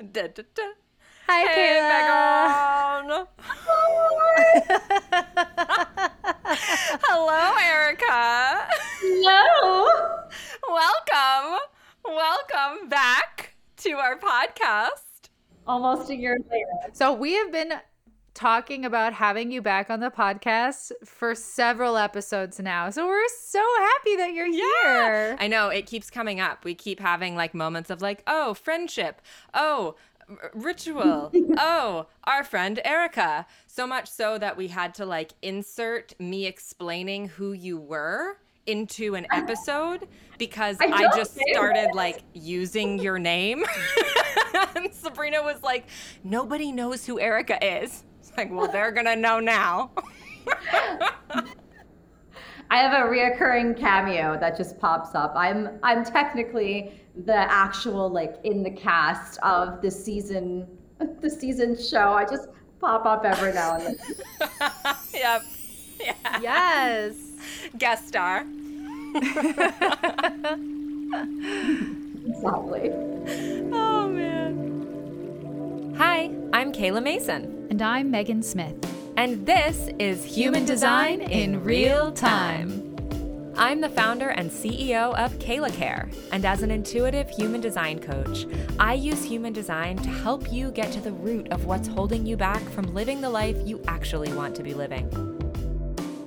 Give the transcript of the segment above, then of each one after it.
Da, da, da. Hi, hey, Kayla. Hello, Erica. Hello. Welcome. Welcome back to our podcast. Almost a year later. So we have been talking about having you back on the podcast for several episodes now. So we're so happy that you're here. I know it keeps coming up. We keep having like moments of like, oh, friendship. Oh, r- ritual. oh, our friend Erica. So much so that we had to like insert me explaining who you were into an episode because I I, just started that. like using your name. and Sabrina was like, nobody knows who Erica is. It's like, well, they're going to know now. I have a reoccurring cameo that just pops up. I'm I'm technically the actual like in the cast of the season the season show. I just pop up every now and then. yep. Yeah. Yes. Guest star. Exactly. Oh man. Hi, I'm Kayla Mason, And I'm Megan Smith. and this is Human Design in Real Time. I'm the founder and CEO of Kayla Care, and as an intuitive human design coach, I use human design to help you get to the root of what's holding you back from living the life you actually want to be living.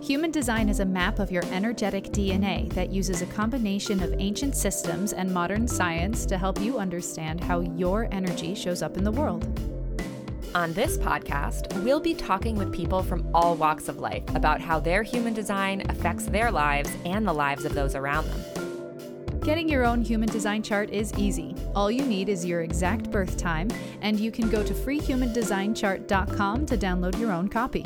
Human design is a map of your energetic DNA that uses a combination of ancient systems and modern science to help you understand how your energy shows up in the world. On this podcast, we'll be talking with people from all walks of life about how their human design affects their lives and the lives of those around them. Getting your own human design chart is easy. All you need is your exact birth time, and you can go to freehumandesignchart.com to download your own copy.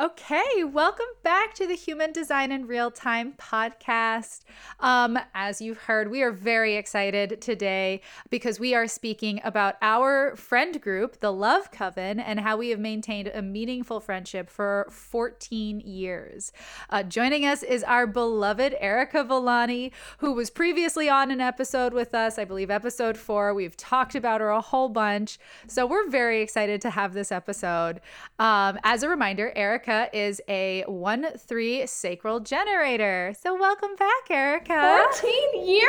Okay, welcome back to the Human Design in Real Time podcast. Um, as you've heard, we are very excited today because we are speaking about our friend group, the Love Coven, and how we have maintained a meaningful friendship for 14 years. Uh, joining us is our beloved Erica Villani, who was previously on an episode with us, I believe episode four. We've talked about her a whole bunch. So we're very excited to have this episode. Um, as a reminder, Erica is a 1 3 sacral generator. So welcome back, Erica. 14 years.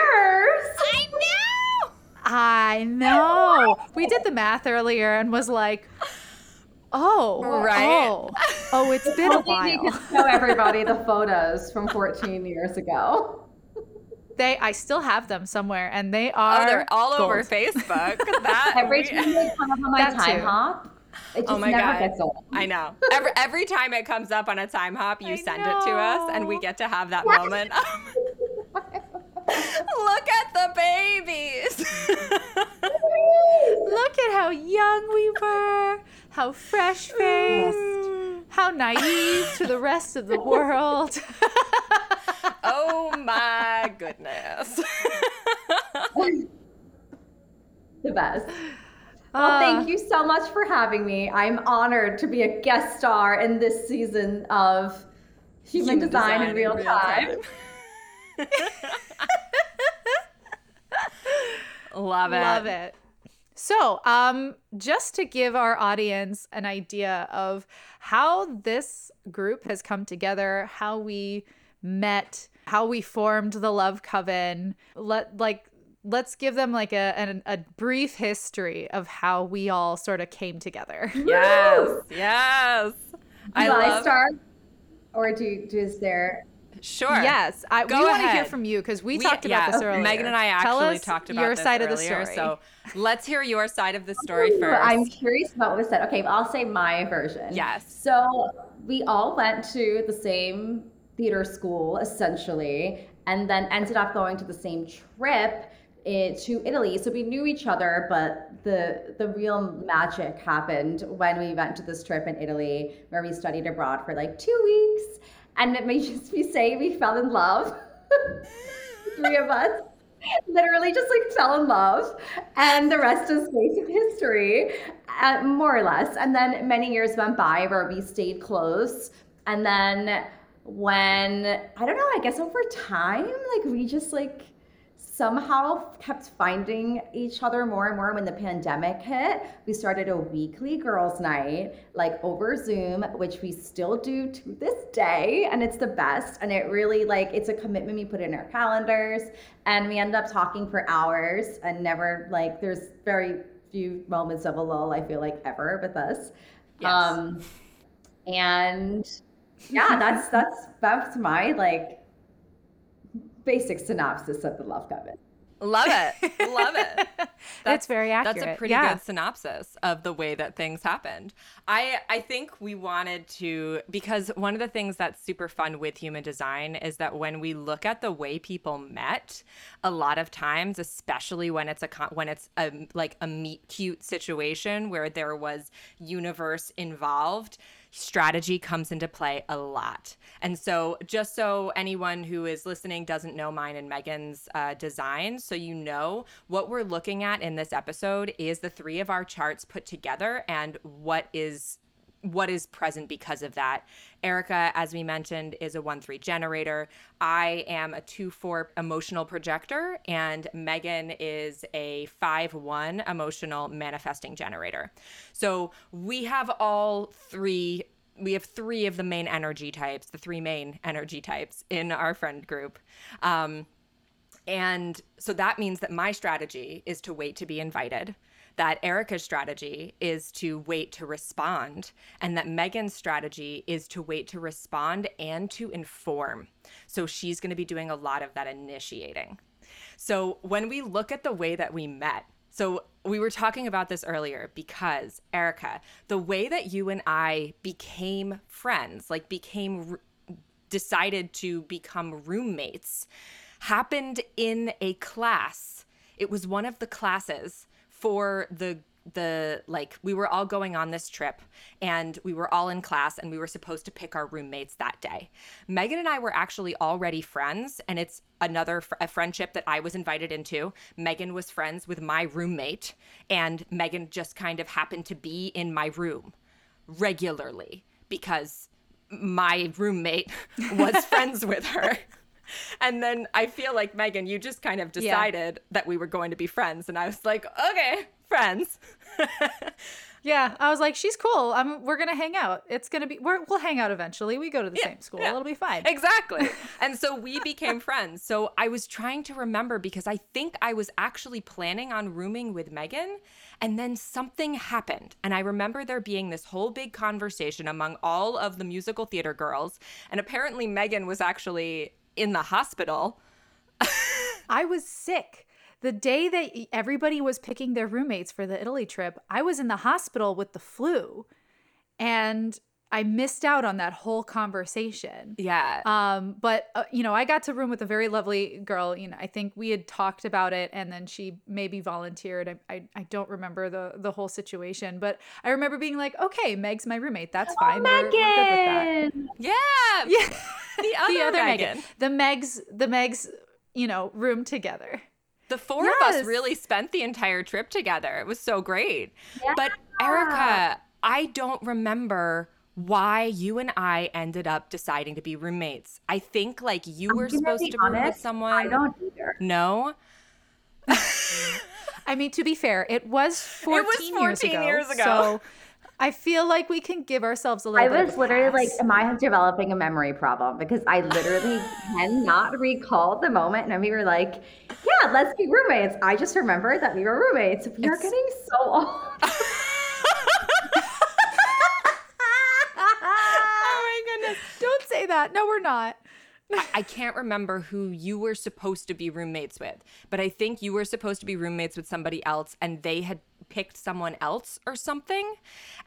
I know! I know. We did the math earlier and was like, oh, Right. oh, oh, it's been a while. show everybody the photos from 14 years ago. They, I still have them somewhere, and they oh, are Oh, are. they're all over. Facebook. That Every time they come up on my time too. hop, it just Oh my never God. gets old. I know. Every every time it comes up on a Timehop, you I send it to us, and we get to have that moment. Look at the babies. Look at how young we were, how fresh faced, how naive to the rest of the world. oh my goodness. the best. Well, thank Uh, you so much for having me. I'm honored to be a guest star in this season of Human, Design, in Real, time. Love it. Love it. So, um, just to give our audience an idea of how this group has come together, how we met, how we formed the Love Coven, let like let's give them like a an, a brief history of how we all sort of came together. Yes. Yes. I do I love. start? Or do, do is there Sure. Yes, I, Go we want to hear from you because we, We- talked about yeah, this earlier. Megan and I Tell actually us talked about your this side of the earlier, story. So let's hear your side of the story Ooh, first. I'm curious about what was said. Okay, I'll say my version. Yes. So we all went to the same theater school essentially, and then ended up going to the same trip eh, to Italy. So we knew each other, but the the real magic happened when we went to this trip in Italy, where we studied abroad for like two weeks, and it may just be say we fell in love. Three of us literally just like fell in love and the rest is basic history uh, more or less and then many years went by where we stayed close and then when I don't know, I guess over time, like we just like somehow kept finding each other more and more when the pandemic hit. We started a weekly girls' night, like over Zoom, which we still do to this day. And it's the best. And it really, like, it's a commitment we put in our calendars. And we end up talking for hours and never, like, there's very few moments of a lull, I feel like, ever with us. Yes. Um, and yeah, that's, that's, that's my, like, basic synopsis of the Love Coven. Love it. Love it. That's very accurate. That's a pretty yeah. good synopsis of the way that things happened. I I think we wanted to because one of the things that's super fun with human design is that when we look at the way people met, a lot of times, especially when it's a when it's a like a meet cute situation where there was universe involved, strategy comes into play a lot. And so, just so anyone who is listening doesn't know mine and Megan's uh, design, so you know what we're looking at in this episode is the three of our charts put together and what is what is present because of that. Erica, as we mentioned, is a 1 3 generator. I am a 2 4 emotional projector, and Megan is a 5 1 emotional manifesting generator. So we have all three. We have three of the main energy types, the three main energy types in our friend group. Um, and so that means that my strategy is to wait to be invited that Erica's strategy is to wait to respond, and that Megan's strategy is to wait to respond and to inform. So she's going to be doing a lot of that initiating. So when we look at the way that we met, so we were talking about this earlier because Erica, the way that you and I became friends, like became decided to become roommates, happened in a class. It was one of the classes for the the like we were all going on this trip and we were all in class and we were supposed to pick our roommates that day. Megan and I were actually already friends and it's another fr- a friendship that I was invited into. Megan was friends with my roommate and Megan just kind of happened to be in my room regularly because my roommate was friends with her and then I feel like Megan, you just kind of decided yeah. that we were going to be friends, and I was like, okay, friends. yeah, I was like, she's cool. I'm. We're gonna hang out. It's gonna be. We're, we'll hang out eventually. We go to the yeah, same school. Yeah. It'll be fine. Exactly. and so we became friends. So I was trying to remember because I think I was actually planning on rooming with Megan, and then something happened. And I remember there being this whole big conversation among all of the musical theater girls, and apparently Megan was actually in the hospital. I was sick. The day that everybody was picking their roommates for the Italy trip, I was in the hospital with the flu. And I missed out on that whole conversation. Yeah. Um, but uh, you know, I got to room with a very lovely girl. You know, I think we had talked about it, and then she maybe volunteered. I, I, I don't remember the the whole situation, but I remember being like, "Okay, Meg's my roommate. That's oh, fine. Megan. We're, we're good with that." Yeah. Yeah. The other, the other Megan. Megan. The Megs. The Megs. You know, room together. The four yes. of us really spent the entire trip together. It was so great. Yeah. But Erica, I don't remember why you and I ended up deciding to be roommates. I think like you I'm were supposed to honest, room with someone. I don't either. No. I mean, to be fair, it was 14, it was 14 years, ago, years ago. So I feel like we can give ourselves a little. Bit. I was literally like, "Am I developing a memory problem?" Because I literally cannot recall the moment, and we were like, "Yeah, let's be roommates." I just remember that we were roommates. We it's... are getting so old. Oh my goodness! Don't say that. No, we're not. I can't remember who you were supposed to be roommates with, but I think you were supposed to be roommates with somebody else and they had picked someone else or something.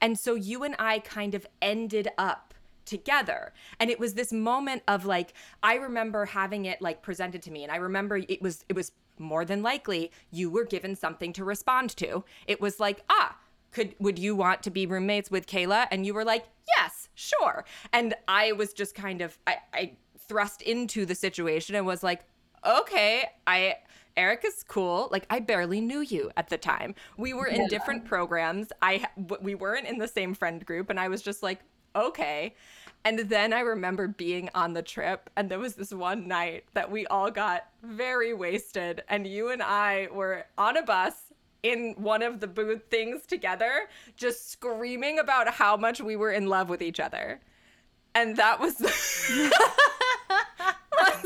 And so you and I kind of ended up together. And it was this moment of like I remember having it like presented to me and I remember it was it was more than likely you were given something to respond to. It was like, "Ah, could would you want to be roommates with Kayla? And you were like, yes, sure. And I was just kind of I, I thrust into the situation and was like, okay, I Erica's cool. Like I barely knew you at the time. We were in yeah. different programs. I we weren't in the same friend group, and I was just like, okay. And then I remember being on the trip, and there was this one night that we all got very wasted, and you and I were on a bus in one of the booth things together, just screaming about how much we were in love with each other. And that was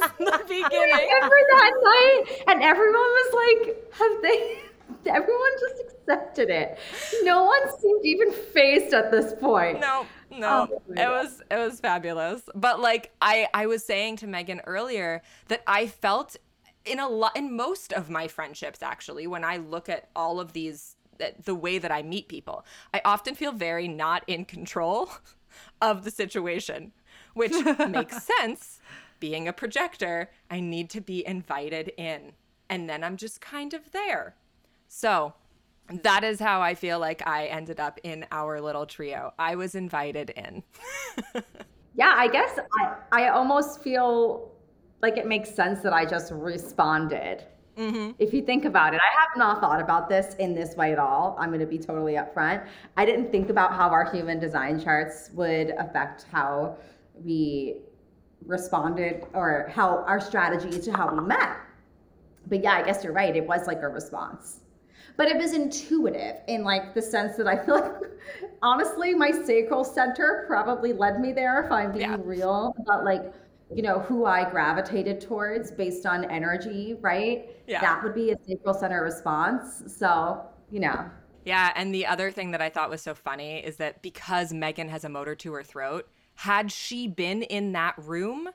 the, the beginning. I remember that night, and everyone was like, "Have they?" Everyone just accepted it. No one seemed even fazed at this point. No, no, oh, it was it was fabulous. But like I I was saying to Megan earlier that I felt in a lot in most of my friendships actually when I look at all of these the way that I meet people, I often feel very not in control of the situation, which makes sense. Being a projector, I need to be invited in, and then I'm just kind of there. So, that is how I feel like I ended up in our little trio. I was invited in. yeah, I guess I, I almost feel like it makes sense that I just responded. Mm-hmm. If you think about it, I have not thought about this in this way at all. I'm going to be totally upfront. I didn't think about how our human design charts would affect how we responded or how our strategy to how we met. But yeah, I guess you're right. It was like a response but it was intuitive in like the sense that I feel like honestly my sacral center probably led me there if I'm being yeah. real about like you know who I gravitated towards based on energy, right? Yeah. That would be a sacral center response. So, you know. Yeah, and the other thing that I thought was so funny is that because Megan has a motor to her throat, had she been in that room,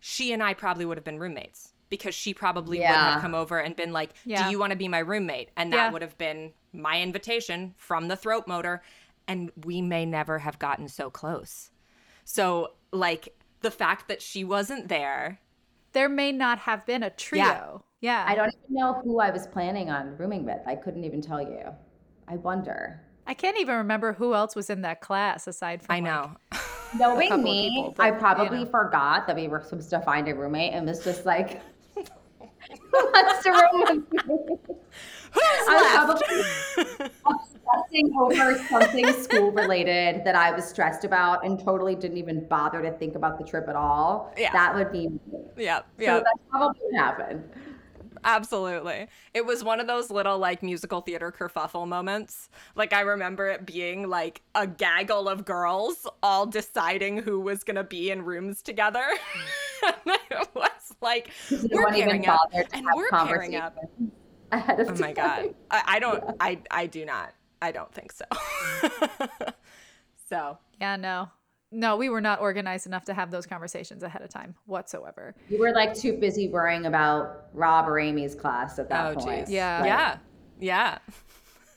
she and I probably would have been roommates because she probably yeah. would have come over and been like, yeah. "Do you want to be my roommate?" And that yeah. would have been my invitation from the throat motor, and we may never have gotten so close. So, like the fact that she wasn't there, there may not have been a trio. Yeah. I don't even know who I was planning on rooming with. I couldn't even tell you. I wonder. I can't even remember who else was in that class aside from I know. Like, knowing me, people, but, I probably you know. forgot that we were supposed to find a roommate and was just like who wants to room with me? Who's I was probably obsessing over something school related that I was stressed about and totally didn't even bother to think about the trip at all. Yeah. That would be me. Yeah. Yeah. So that's probably what happened. Absolutely. It was one of those little like musical theater kerfuffle moments. Like I remember it being like a gaggle of girls all deciding who was going to be in rooms together. it was like we're pairing up and we're pairing up. Ahead of oh my god. I, I don't yeah. I I do not. I don't think so. so, yeah, no. No, we were not organized enough to have those conversations ahead of time whatsoever. You were like too busy worrying about Rob or Amy's class at that oh, point. Geez. Yeah. Like, yeah.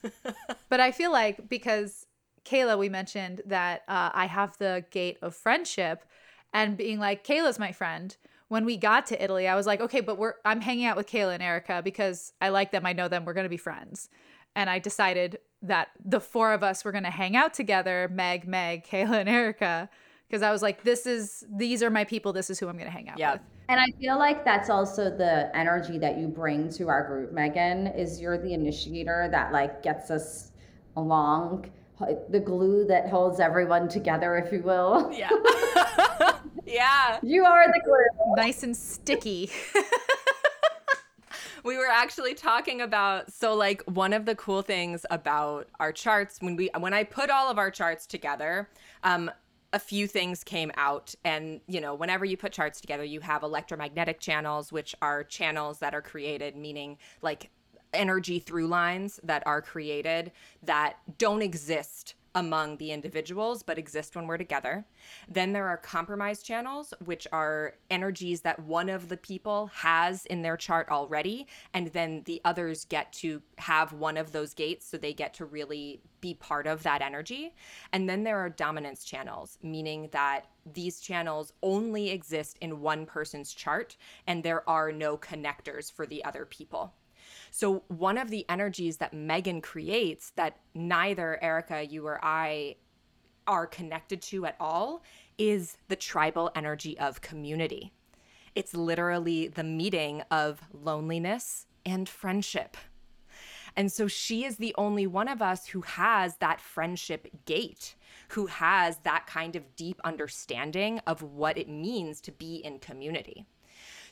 Yeah. but I feel like because Kayla, we mentioned that uh, I have the gate of friendship and being like, Kayla's my friend. When we got to Italy, I was like, okay, but we're I'm hanging out with Kayla and Erica because I like them, I know them, we're gonna be friends. And I decided that the four of us were going to hang out together Meg, Meg, Kayla, and Erica. Because I was like, this is, these are my people. This is who I'm going to hang out yep. with. And I feel like that's also the energy that you bring to our group, Megan, is you're the initiator that like gets us along, the glue that holds everyone together, if you will. Yeah. yeah. You are the glue. Nice and sticky. we were actually talking about so like one of the cool things about our charts when we when I put all of our charts together, um, a few things came out. And you know whenever you put charts together you have electromagnetic channels which are channels that are created meaning like energy through lines that are created that don't exist among the individuals but exist when we're together. Then there are compromise channels, which are energies that one of the people has in their chart already, and then the others get to have one of those gates so they get to really be part of that energy. And then there are dominance channels, meaning that these channels only exist in one person's chart and there are no connectors for the other people. So, one of the energies that Megan creates that neither Erica, you, or I are connected to at all is the tribal energy of community. It's literally the meeting of loneliness and friendship. And so she is the only one of us who has that friendship gate, who has that kind of deep understanding of what it means to be in community.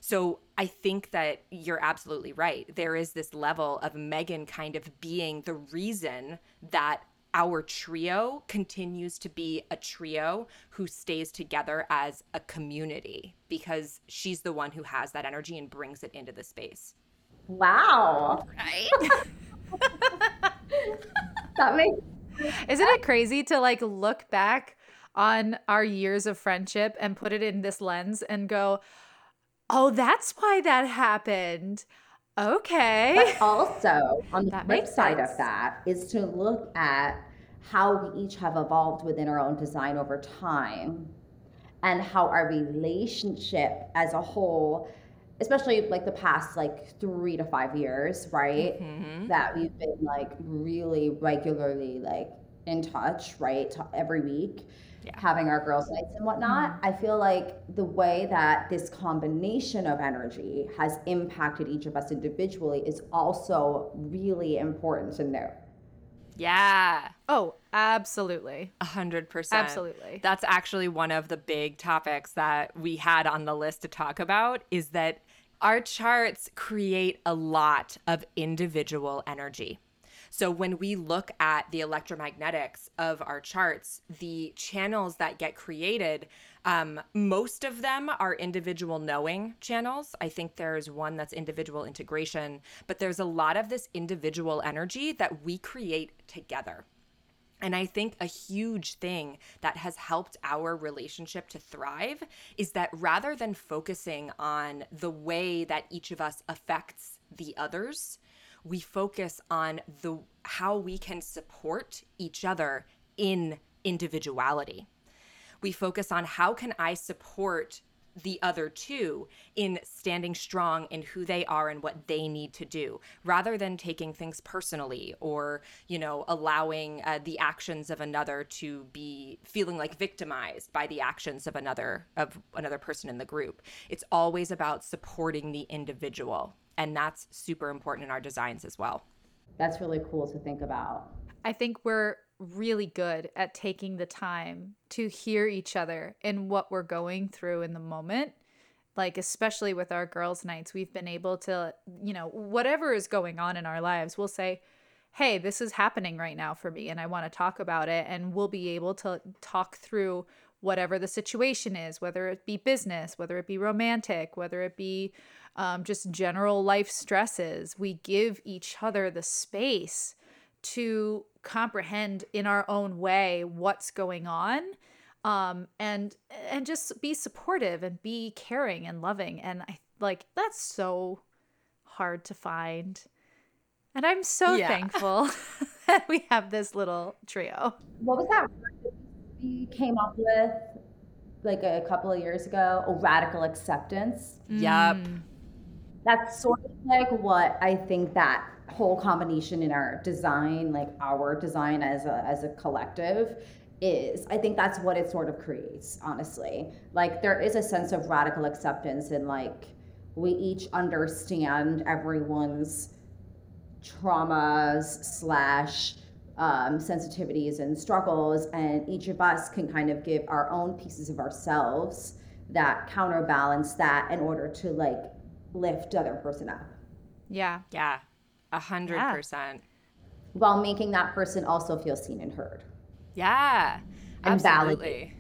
So I think that you're absolutely right. There is this level of Megan kind of being the reason that our trio continues to be a trio who stays together as a community because she's the one who has that energy and brings it into the space. Wow. Right? that makes Isn't it crazy to like look back on our years of friendship and put it in this lens and go, "Oh, that's why that happened." Okay. But also, on the That flip side sense. of that, is to look at how we each have evolved within our own design over time and how our relationship as a whole, especially like the past like three to five years, right? Mhm. That we've been like really regularly like in touch, right? Every week. Yeah. Having our girls' nights and whatnot. Mm-hmm. I feel like the way that this combination of energy has impacted each of us individually is also really important to note. Yeah. Oh, absolutely. A hundred percent. Absolutely. That's actually one of the big topics that we had on the list to talk about is that our charts create a lot of individual energy. So when we look at the electromagnetics of our charts, the channels that get created, um, most of them are individual knowing channels. I think there's one that's individual integration, but there's a lot of this individual energy that we create together. And I think a huge thing that has helped our relationship to thrive is that rather than focusing on the way that each of us affects the others, we focus on the how we can support each other in individuality. We focus on how can I support the other two in standing strong in who they are and what they need to do rather than taking things personally or you know allowing uh, the actions of another to be feeling like victimized by the actions of another of another person in the group it's always about supporting the individual and that's super important in our designs as well That's really cool to think about. I think we're really good at taking the time to hear each other and what we're going through in the moment. Like, especially with our girls' nights, we've been able to, you know, whatever is going on in our lives, we'll say, Hey, this is happening right now for me, and I want to talk about it. And we'll be able to talk through whatever the situation is, whether it be business, whether it be romantic, whether it be um, just general life stresses. We give each other the space to comprehend in our own way what's going on um and and just be supportive and be caring and loving and i like that's so hard to find and i'm so Yeah. thankful that we have this little trio What was that we came up with like a couple of years ago? Oh, radical acceptance. Yup. Mm, That's sort of like what I think that whole combination in our design, like our design as a as a collective, is. I think that's what it sort of creates, honestly. Like there is a sense of radical acceptance and like we each understand everyone's traumas slash um, sensitivities and struggles, and each of us can kind of give our own pieces of ourselves that counterbalance that in order to like lift the other person up. Yeah. Yeah. A hundred percent. While making that person also feel seen and heard, yeah. And absolutely.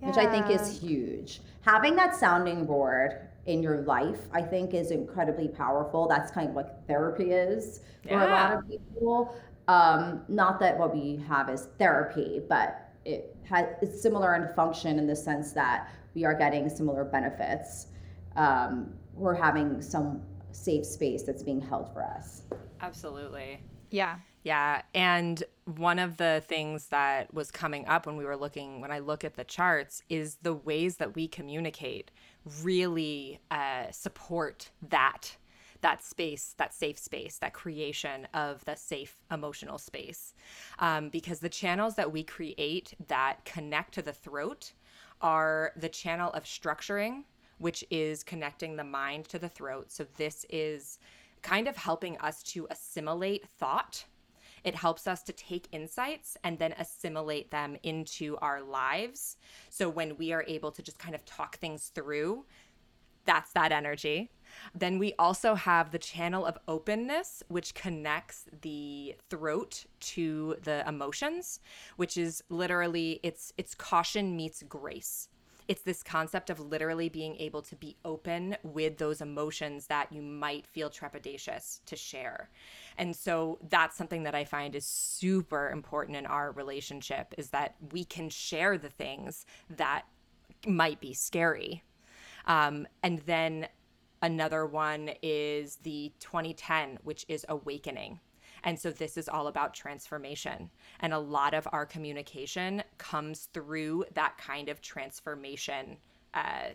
which I think is huge. Having that sounding board in your life, I think, is incredibly powerful. That's kind of like therapy is for a lot of people. Um, not that what we have is therapy, but it has it's similar in function in the sense that we are getting similar benefits. Um, we're having some safe space that's being held for us. absolutely yeah Yeah. And one of the things that was coming up when we were looking, when I look at the charts, is the ways that we communicate really uh, support that that space that safe space that creation of the safe emotional space um, because the channels that we create that connect to the throat are the channel of structuring which is connecting the mind to the throat so this is kind of helping us to assimilate thought. It helps us to take insights and then assimilate them into our lives. So when we are able to just kind of talk things through, that's that energy. Then we also have the channel of openness, which connects the throat to the emotions, which is literally it's it's caution meets grace. It's this concept of literally being able to be open with those emotions that you might feel trepidatious to share. And so that's something that I find is super important in our relationship is that we can share the things that might be scary. Um, and then Another one is the 2010, which is Awakening. And so this is all about transformation. And a lot of our communication comes through that kind of transformation uh,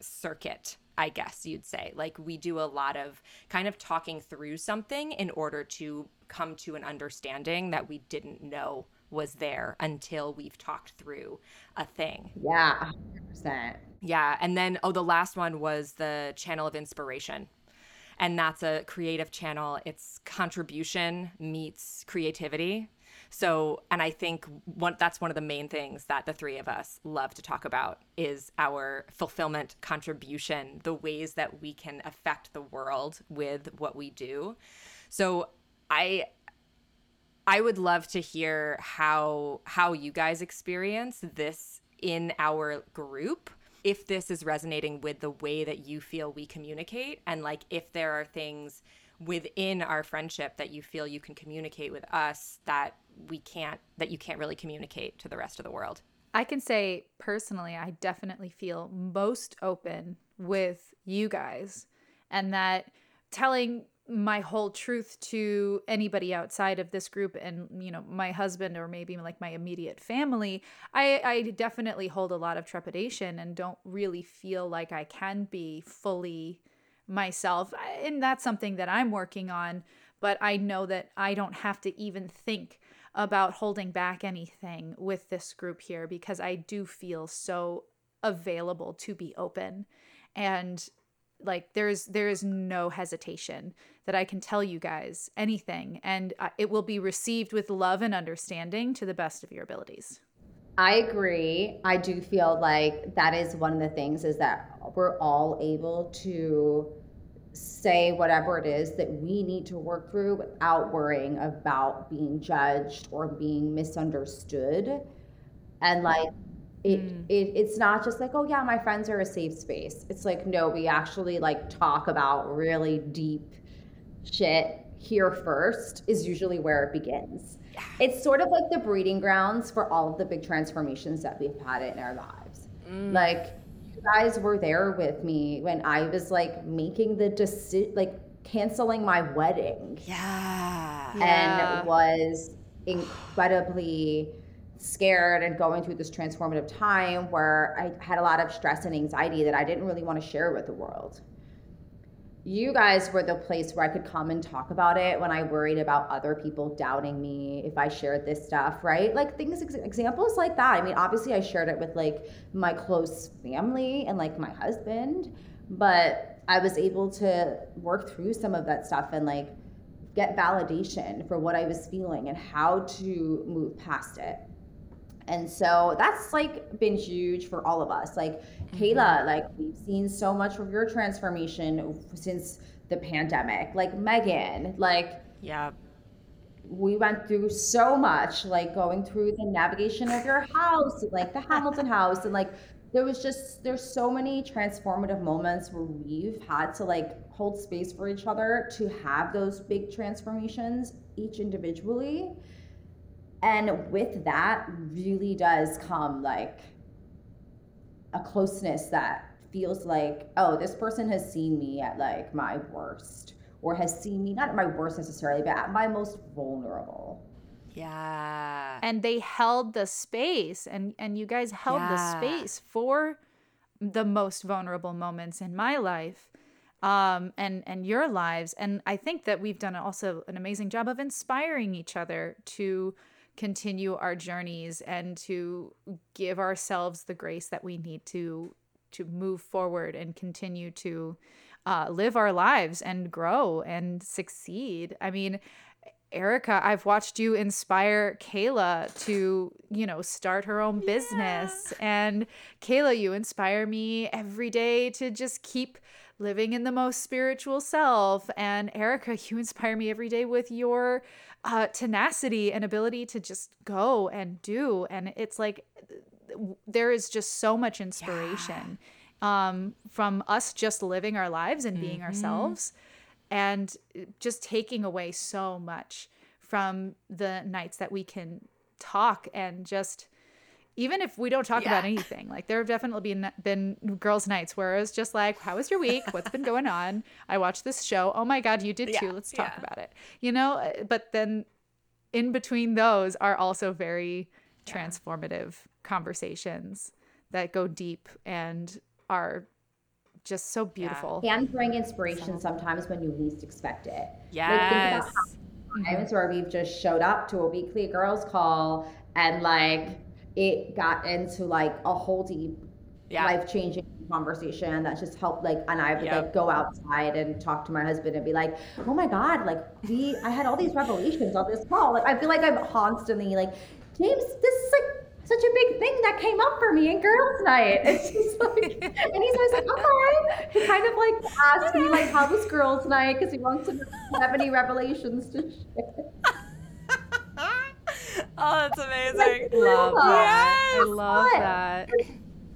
circuit, I guess you'd say. Like we do a lot of kind of talking through something in order to come to an understanding that we didn't know was there until we've talked through a thing. Yeah, 100%. Yeah. And then, oh, the last one was the channel of inspiration. And that's a creative channel. It's contribution meets creativity. So, and I think one, that's one of the main things that the three of us love to talk about is our fulfillment contribution, the ways that we can affect the world with what we do. So, I I would love to hear how how you guys experience this in our group if this is resonating with the way that you feel we communicate and like if there are things within our friendship that you feel you can communicate with us that we can't that you can't really communicate to the rest of the world. I can say personally I definitely feel most open with you guys and that telling my whole truth to anybody outside of this group and you know my husband or maybe like my immediate family i i definitely hold a lot of trepidation and don't really feel like i can be fully myself. And that's something that i'm working on but i know that i don't have to even think about holding back anything with this group here because i do feel so available to be open. And like there's there is no hesitation that I can tell you guys anything and uh, it will be received with love and understanding to the best of your abilities. I agree. I do feel like that is one of the things is that we're all able to say whatever it is that we need to work through without worrying about being judged or being misunderstood. And like it, mm. it it's not just like oh yeah my friends are a safe space it's like no we actually like talk about really deep shit here first is usually where it begins it's sort of like the breeding grounds for all of the big transformations that we've had in our lives mm. like you guys were there with me when i was like making the decision like canceling my wedding yeah and yeah. was incredibly scared and going through this transformative time where I had a lot of stress and anxiety that I didn't really want to share with the world. You guys were the place where I could come and talk about it when I worried about other people doubting me if I shared this stuff, right? Like things, examples like that. I mean, obviously, I shared it with like my close family and like my husband, but I was able to work through some of that stuff and like get validation for what I was feeling and how to move past it. And so that's like been huge for all of us. Like mm-hmm. Kayla, like we've seen so much of your transformation since the pandemic. Like Megan, like yeah. We went through so much, like going through the navigation of your house, like the Hamilton house, and like there was just there's so many transformative moments where we've had to like hold space for each other to have those big transformations each individually and with that really does come like a closeness that feels like oh this person has seen me at like my worst or has seen me not at my worst necessarily but at my most vulnerable. Yeah. And they held the space and and you guys held yeah. the space for the most vulnerable moments in my life um and and your lives. And i think that we've done also an amazing job of inspiring each other to continue our journeys and to give ourselves the grace that we need to to move forward and continue to uh, live our lives and grow and succeed. I mean, Erica, I've watched you inspire Kayla to, you know, start her own business. Yeah. And Kayla, you inspire me every day to just keep living in the most spiritual self. And Erica, you inspire me every day with your uh, tenacity and ability to just go and do. And it's like there is just so much inspiration yeah. um, from us just living our lives and being mm-hmm. ourselves and just taking away so much from the nights that we can talk and just even if we don't talk yeah. about anything like there have definitely been been girls nights where it's just like how was your week what's been going on i watched this show oh my god you did yeah. too let's talk yeah. about it you know uh, but then in between those are also very transformative conversations that go deep and are just so beautiful. Yeah. And bring inspiration sometimes when you least expect it. Yes. Like mm-hmm. times where we've just showed up to a weekly girls call and like it got into like a whole deep yeah. life changing conversation that just helped like and I would yep. like go outside and talk to my husband and be like, oh my God, like we I had all these revelations on this call. Like I feel like I'm constantly like, James, this is like such a big thing that came up for me in girls' night. It's just like, and he's always like, okay. He kind of like asked me like, how was girls' night? Because he wants to know if you have any revelations to share. oh, that's amazing. Like, love that. Yes. I love that.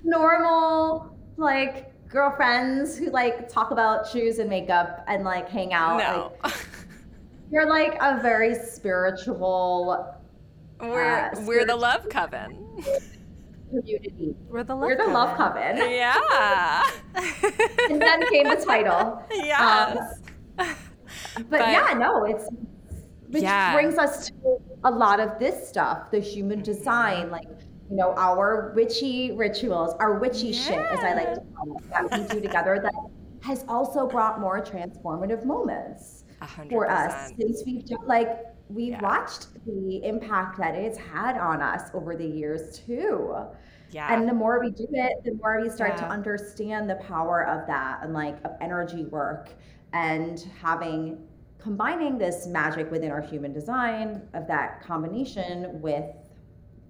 Normal, like girlfriends who like talk about shoes and makeup and like hang out. No. Like, you're like a very spiritual we're uh, we're the love coven. Community. We're the love. We're the coven. love coven. Yeah. and then came the title. Yes. Um, but, but, yeah, no, it's which yeah. brings us to a lot of this stuff, the human design, like you know, our witchy rituals, our witchy yeah. shit, as I like to call it, that we do together that has also brought more transformative moments 100%. for us since we've done like we've yeah. watched the impact that it's had on us over the years too. Yeah. And the more we do it, the more we start yeah. to understand the power of that and like of energy work and having combining this magic within our human design of that combination with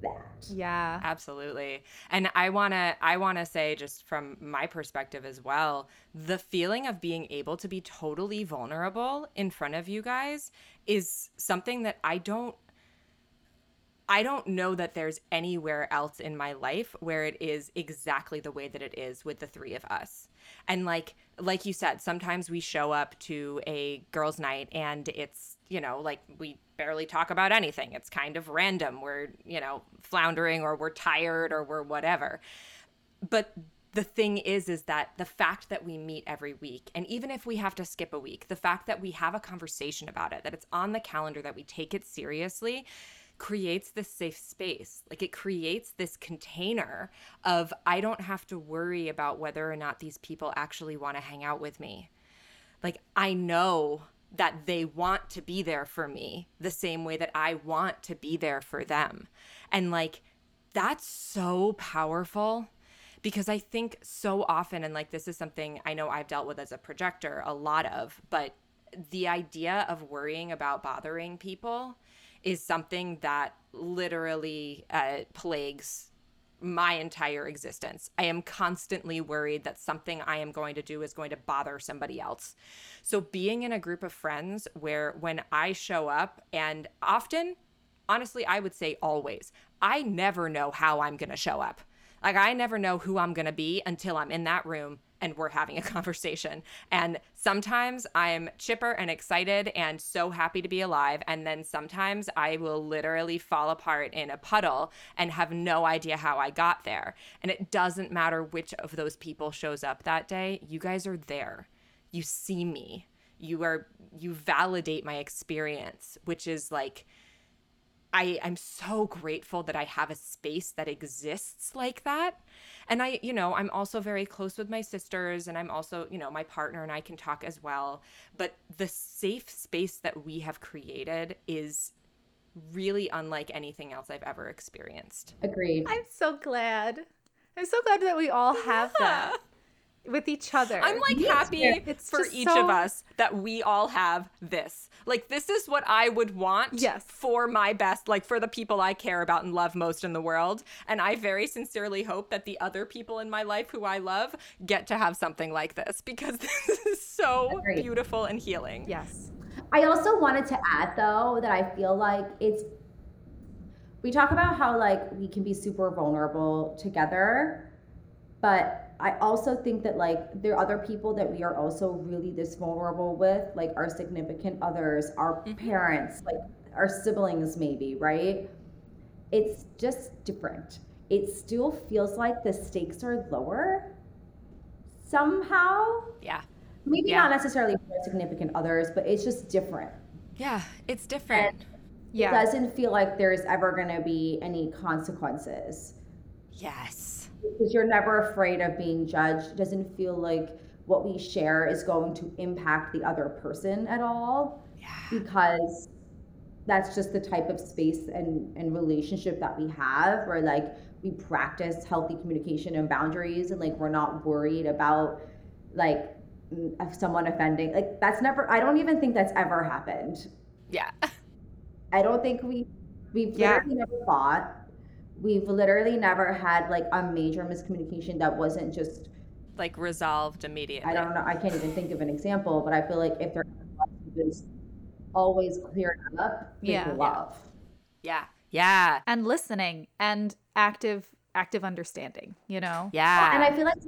that. Yeah. Absolutely. And I want to I want to say just from my perspective as well, the feeling of being able to be totally vulnerable in front of you guys is something that I don't I don't know that there's anywhere else in my life where it is exactly the way that it is with the three of us. And like like you said, sometimes we show up to a girls' night and it's, you know, like we barely talk about anything. It's kind of random. We're, you know, floundering or we're tired or we're whatever. But the thing is is that the fact that we meet every week and even if we have to skip a week the fact that we have a conversation about it that it's on the calendar that we take it seriously creates this safe space like it creates this container of i don't have to worry about whether or not these people actually want to hang out with me like i know that they want to be there for me the same way that i want to be there for them. And like that's so powerful because I think so often, and like this is something I know I've dealt with as a projector a lot of, but the idea of worrying about bothering people is something that literally uh, plagues my entire existence. I am constantly worried that something I am going to do is going to bother somebody else. So, being in a group of friends where when I show up, and often, honestly, I would say always, I never know how I'm going to show up. Like I never know who I'm going to be until I'm in that room and we're having a conversation. And sometimes I'm chipper and excited and so happy to be alive. And then sometimes I will literally fall apart in a puddle and have no idea how I got there. And it doesn't matter which of those people shows up that day, you guys are there. You see me. You are, you validate my experience, which is like, I, I'm so grateful that I have a space that exists like that. And I, you know, I'm also very close with my sisters and I'm also, you know, my partner and I can talk as well. But the safe space that we have created is really unlike anything else I've ever experienced. Agreed. I'm so glad. I'm so glad that we all have yeah. that. With each other. I'm like happy It's for each so- of us that we all have this. Like this is what I would want Yes. for my best, like for the people I care about and love most in the world. And I very sincerely hope that the other people in my life who I love get to have something like this because this is so Agreed. beautiful and healing. yes. I also wanted to add though that I feel like it's we talk about how like we can be super vulnerable together, but I also think that like there are other people that we are also really this vulnerable with, like our significant others, our mm-hmm. parents, like our siblings maybe, right? It's just different. It still feels like the stakes are lower somehow. Yeah. Maybe Yeah. not necessarily for significant others, but it's just different. Yeah. It's different. Yeah. It doesn't feel like there's ever going to be any consequences yes. Because you're never afraid of being judged. It doesn't feel like what we share is going to impact the other person at all Yeah. because that's just the type of space and, and relationship that we have where like we practice healthy communication and boundaries and like we're not worried about like mm, someone offending like that's never i don't even think that's ever happened Yeah. I don't think we we've Yeah. never fought. We've literally never had like a major miscommunication that wasn't just Like resolved immediately. I don't know I can't even think of an example, but I feel like if there is always cleared up Yeah. love. Yeah. Yeah. and listening and active active understanding, you know? Yeah. And I feel like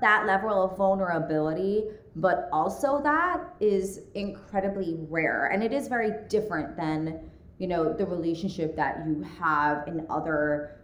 that level of vulnerability, but also that is incredibly rare. And it is very different than, you know, the relationship that you have in other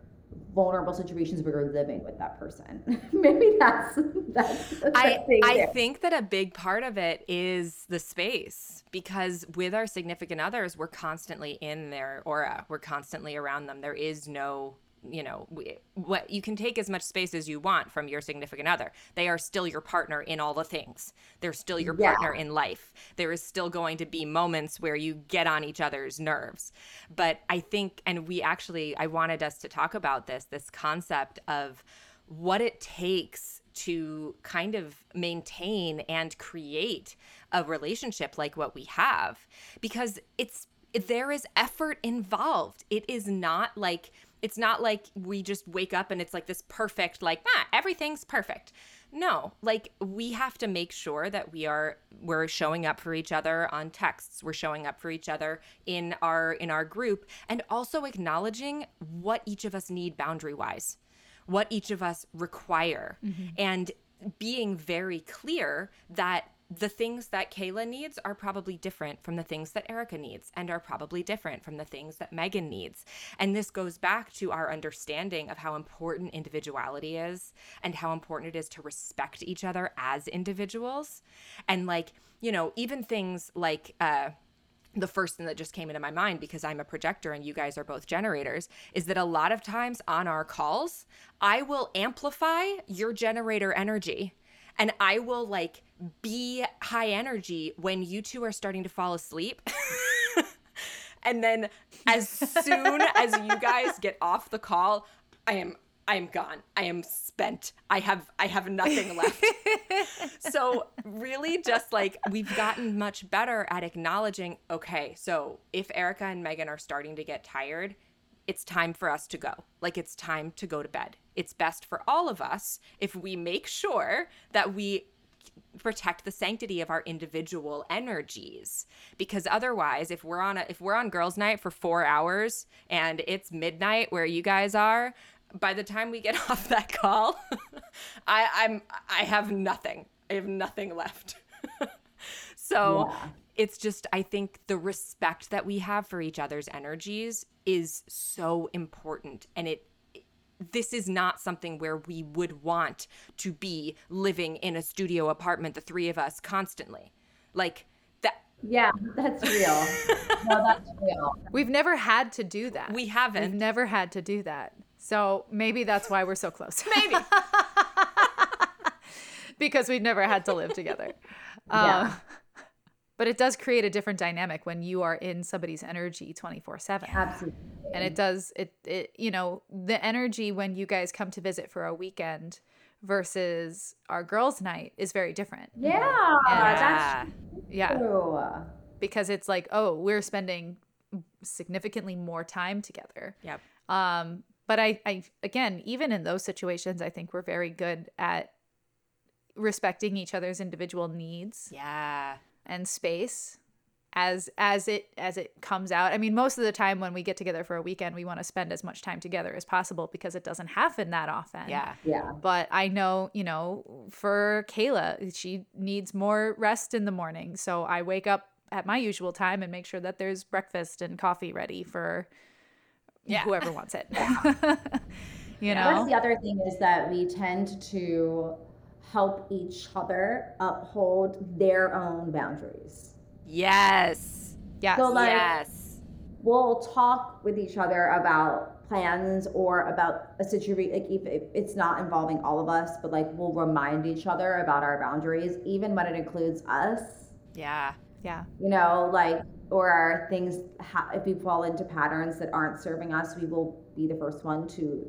vulnerable situations where you're living with that person. Maybe that's that's the I, thing I there. think that a big part of it is the space because with our significant others, we're constantly in their aura. We're constantly around them. There is no, you know, what you can take as much space as you want from your significant other. They are still your partner in all the things. They're still your Yeah. partner in life. There is still going to be moments where you get on each other's nerves. But I think, and we actually, I wanted us to talk about this, this concept of what it takes to kind of maintain and create a relationship like what we have because it's there is effort involved it is not like it's not like we just wake up and it's like this perfect like ah everything's perfect. No like we have to make sure that we are we're showing up for each other on texts. We're showing up for each other in our in our group and also acknowledging what each of us need boundary wise what each of us require and being very clear that the things that Kayla needs are probably different from the things that Erica needs and are probably different from the things that Megan needs. And this goes back to our understanding of how important individuality is and how important it is to respect each other as individuals. And like, you know, even things like uh the first thing that just came into my mind because I'm a projector and you guys are both generators is that a lot of times on our calls, I will amplify your generator energy and I will like be high energy when you two are starting to fall asleep. and then as soon as you guys get off the call, I am I am gone. I am spent. I have I have nothing left. so really just like we've gotten much better at acknowledging okay, so if Erica and Megan are starting to get tired, it's time for us to go. Like it's time to go to bed. It's best for all of us if we make sure that we protect the sanctity of our individual energies because otherwise if we're on a if we're on girls night for 4 hours and it's midnight where you guys are by the time we get off that call I I'm I have nothing I have nothing left so Yeah. It's just I think the respect that we have for each other's energies is so important and it this is not something where we would want to be living in a studio apartment the three of us constantly like that Yeah, that's real. no, that's real. We've never had to do that. we We've haven't never had to do that. So maybe that's why we're so close. maybe because we've never had to live together. Yeah. Um, but it does create a different dynamic when you are in somebody's energy 24 7 Absolutely. and it does it it you know the energy when you guys come to visit for a weekend versus our girls' night is very different. Yeah, Yeah. that's Yeah. true. Because it's like, oh, we're spending significantly more time together. Yep. Um, but I, I again, even in those situations, I think we're very good at respecting each other's individual needs Yeah. And space as as it as it comes out. I mean, most of the time when we get together for a weekend, we want to spend as much time together as possible because it doesn't happen that often. Yeah. Yeah. But I know, you know, for Kayla, she needs more rest in the morning. So I wake up at my usual time and make sure that there's breakfast and coffee ready for Yeah. whoever wants it. you What's know? the other thing is that we tend to help each other uphold their own boundaries. Yes. Yes. So, like- yes. We'll talk with each other about plans or about a situation, like if, if it's not involving all of us, but like we'll remind each other about our boundaries, even when it includes us. Yeah. yeah. you know, like, or our things, ha- if we fall into patterns that aren't serving us, we will be the first one to,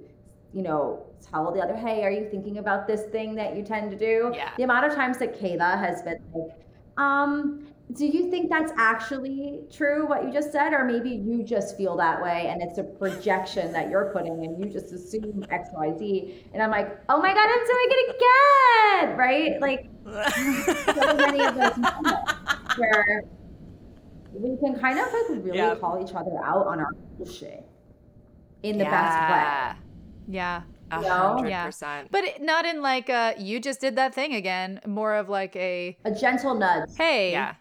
you know, tell the other, hey, are you thinking about this thing that you tend to do? Yeah. The amount of times that Kayla has been like, um, do you think that's actually true what you just said? Or maybe you just feel that way and it's a projection that you're putting and you just assume XYZ. And I'm like, oh my God, I'm doing it again, right? Like, so many of those moments where we can kind of like really Yep. call each other out on our bullshit in the best way. Yeah. A You hundred Yeah. percent. But it, not in like a, you just did that thing again, more of like a, A gentle nudge. hey, Yeah.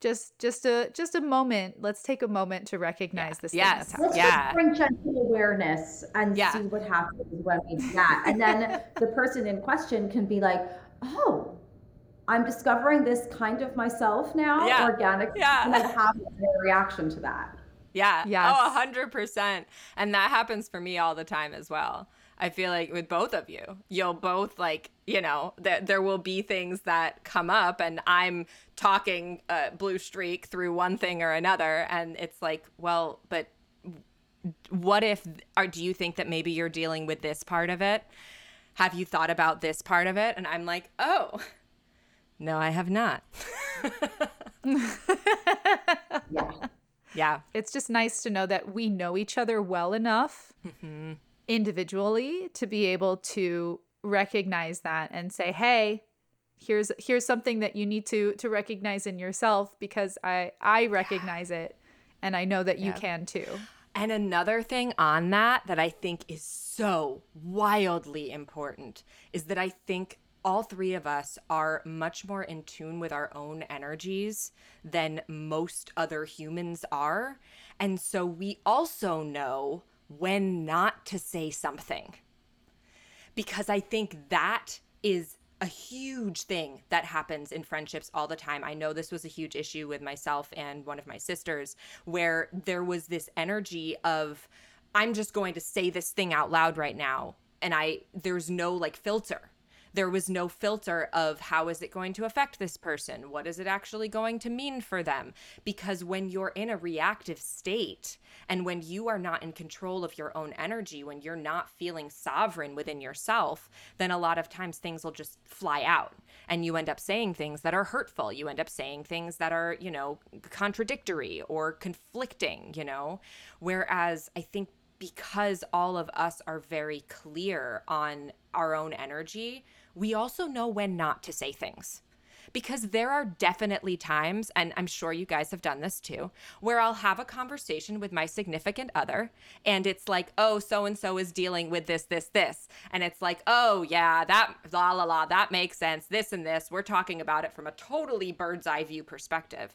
just just a just a moment. Let's take a moment to recognize this Yes. thing that's. Let's Yeah. just bring gentle awareness and Yeah. see what happens when we do that. And then the person in question can be like, oh, I'm discovering this kind of myself now Yeah. organically. Yeah. And then have a reaction to that. Yeah. Yes. Oh, a hundred percent. And that happens for me all the time as well. I feel like with both of you, you'll both like, you know, that there will be things that come up and I'm talking uh, blue streak through one thing or another. And it's like, well, but what if, or do you think that maybe you're dealing with this part of it? Have you thought about this part of it? And I'm like, oh, no, I have not. Yeah. Yeah. it's just nice to know that we know each other well enough mm-hmm. individually to be able to recognize that and say hey here's here's something that you need to to recognize in yourself because i i recognize it and i know that you can too. And another thing on that that I think is so wildly important is that I think all three of us are much more in tune with our own energies than most other humans are. And so we also know when not to say something because I think that is a huge thing that happens in friendships all the time. I know this was a huge issue with myself and one of my sisters where there was this energy of I'm just going to say this thing out loud right now and I there's no like filter. There was no filter of how is it going to affect this person? What is it actually going to mean for them? Because when you're in a reactive state and when you are not in control of your own energy, when you're not feeling sovereign within yourself, then a lot of times things will just fly out and you end up saying things that are hurtful. You end up saying things that are, you know, contradictory or conflicting, you know? Whereas I think because all of us are very clear on our own energy, we also know when not to say things. Because there are definitely times, and I'm sure you guys have done this too, where I'll have a conversation with my significant other, and it's like, oh, so and so is dealing with this, this, this. And it's like, oh, yeah, that, la, la, la, that makes sense, this and this. We're talking about it from a totally bird's eye view perspective.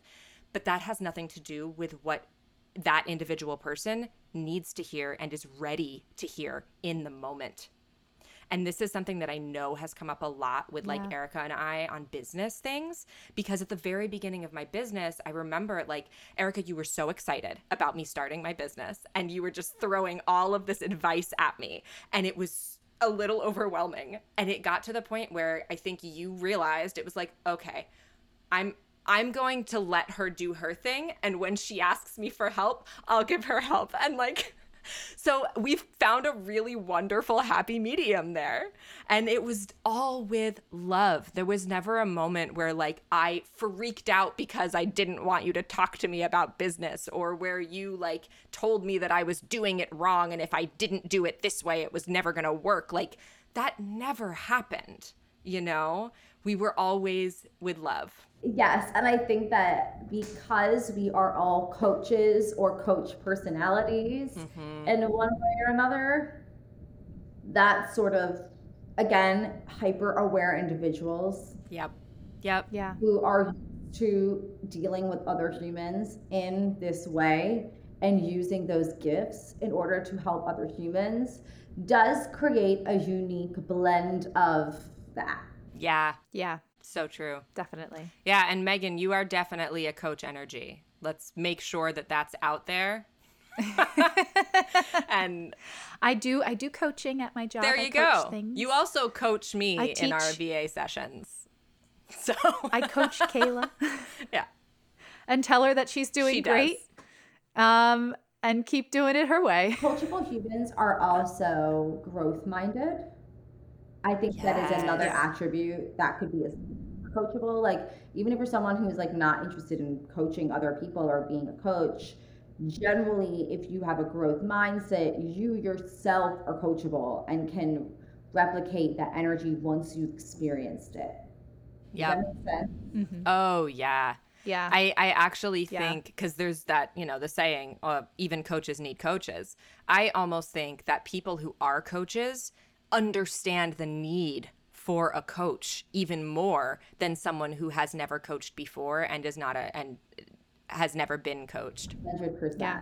But that has nothing to do with what that individual person needs to hear and is ready to hear in the moment. And this is something that I know has come up a lot with like Yeah. Erica and I on business things because at the very beginning of my business, I remember like Erica, you were so excited about me starting my business and you were just throwing all of this advice at me. And it was a little overwhelming. And it got to the point where I think you realized it was like, okay, I'm I'm going to let her do her thing and when she asks me for help, I'll give her help. And like So we've found a really wonderful happy medium there. And it was all with love. There was never a moment where like I freaked out because I didn't want you to talk to me about business or where you like told me that I was doing it wrong and if I didn't do it this way it was never going to work. Like that never happened, you know? We were always with love. Yes, and I think that because we are all coaches or coach personalities mm-hmm. in one way or another, that sort of again hyper aware individuals. Yep. Yep. Yeah. Who are to dealing with other humans in this way and using those gifts in order to help other humans does create a unique blend of that. Yeah. Yeah. So true. Definitely. Yeah. And Megan, you are definitely a coach energy. Let's make sure that that's out there. and I do I do coaching at my job. There you go. Things. You also coach me in our VA sessions. So I coach Kayla. yeah. And tell her that she's doing she great. Um and keep doing it her way. Coachable humans are also growth minded. I think yes. that is another attribute that could be as coachable. Like even if you're someone who's like not interested in coaching other people or being a coach, generally if you have a growth mindset, you yourself are coachable and can replicate that energy once you've experienced it. Yeah. Mm-hmm. Oh yeah. Yeah. I, I actually think because there's that, you know, the saying, uh, even coaches need coaches. I almost think that people who are coaches understand the need for a coach even more than someone who has never coached before and is not a and has never been coached. 100%. Yeah.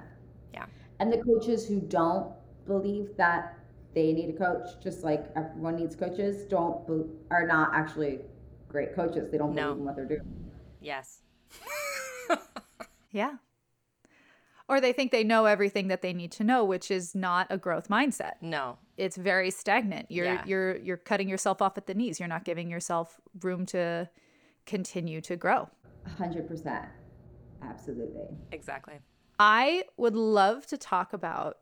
Yeah. And the coaches who don't believe that they need a coach, just like everyone needs coaches, don't are not actually great coaches. They don't no. believe in what they're doing. Yes. yeah or they think they know everything that they need to know which is not a growth mindset no it's very stagnant. You're yeah. you're you're cutting yourself off at the knees. You're not giving yourself room to continue to grow. 100% absolutely. Exactly. I would love to talk about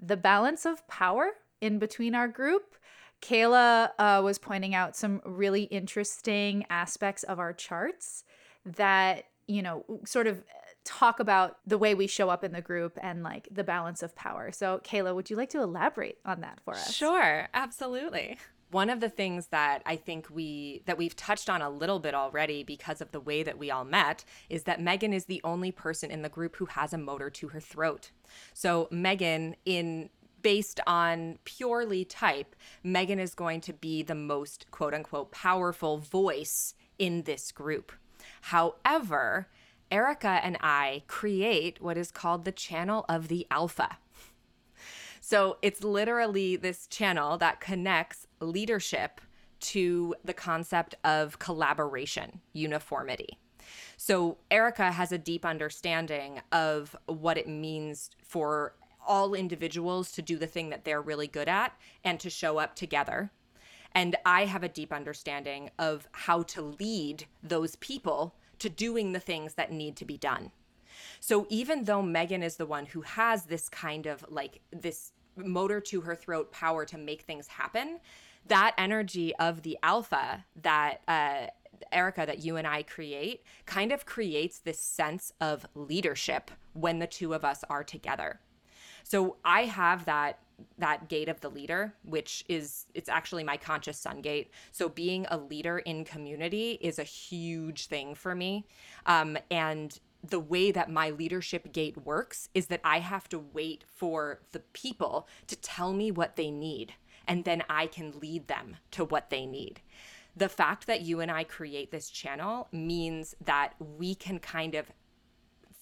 the balance of power in between our group. Kayla uh, was pointing out some really interesting aspects of our charts that you know sort of talk about the way we show up in the group and like the balance of power. So, Kayla, would you like to elaborate on that for us? Sure, absolutely. One of the things that I think we that we've touched on a little bit already because of the way that we all met is that Megan is the only person in the group who has a motor to her throat. So, Megan in based on purely type, Megan is going to be the most quote unquote powerful voice in this group. However, Erica and I create what is called the channel of the alpha. So it's literally this channel that connects leadership to the concept of collaboration, uniformity. So Erica has a deep understanding of what it means for all individuals to do the thing that they're really good at and to show up together. And I have a deep understanding of how to lead those people to doing the things that need to be done. So even though Megan is the one who has this kind of like this motor to her throat power to make things happen, that energy of the alpha that uh, Erica, that you and I create, kind of creates this sense of leadership when the two of us are together. So I have that that gate of the leader, which is it's actually my conscious sun gate. So being a leader in community is a huge thing for me. Um, and the way that my leadership gate works is that I have to wait for the people to tell me what they need, and then I can lead them to what they need. The fact that you and I create this channel means that we can kind of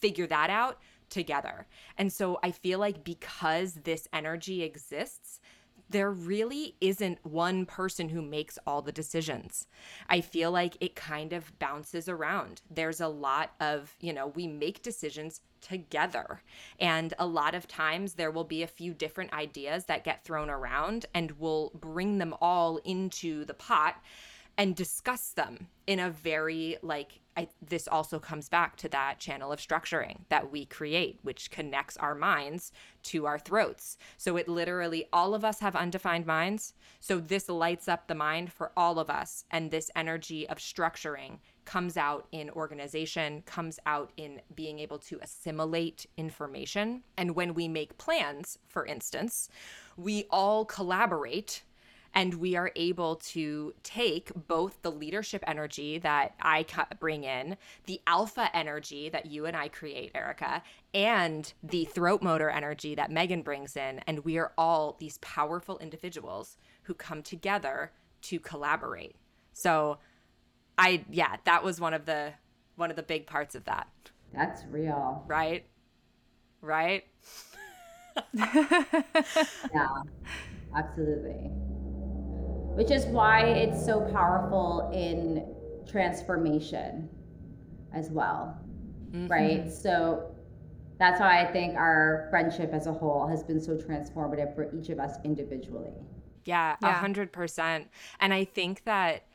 figure that out together. And so I feel like because this energy exists, there really isn't one person who makes all the decisions. I feel like it kind of bounces around. There's a lot of, you know, we make decisions together. And a lot of times there will be a few different ideas that get thrown around, and we'll bring them all into the pot and discuss them in a very like I, this also comes back to that channel of structuring that we create, which connects our minds to our throats. So it literally, all of us have undefined minds. So this lights up the mind for all of us. And this energy of structuring comes out in organization, comes out in being able to assimilate information. And when we make plans, for instance, we all collaborate and we are able to take both the leadership energy that I bring in, the alpha energy that you and I create, Erica, and the throat motor energy that Megan brings in. And we are all these powerful individuals who come together to collaborate. So, I, yeah, that was one of the, one of the big parts of that. That's real. Right? Right? yeah, absolutely which is why it's so powerful in transformation as well. Mm-hmm. Right. So that's why I think our friendship as a whole has been so transformative for each of us individually. Yeah, a hundred percent. And I think that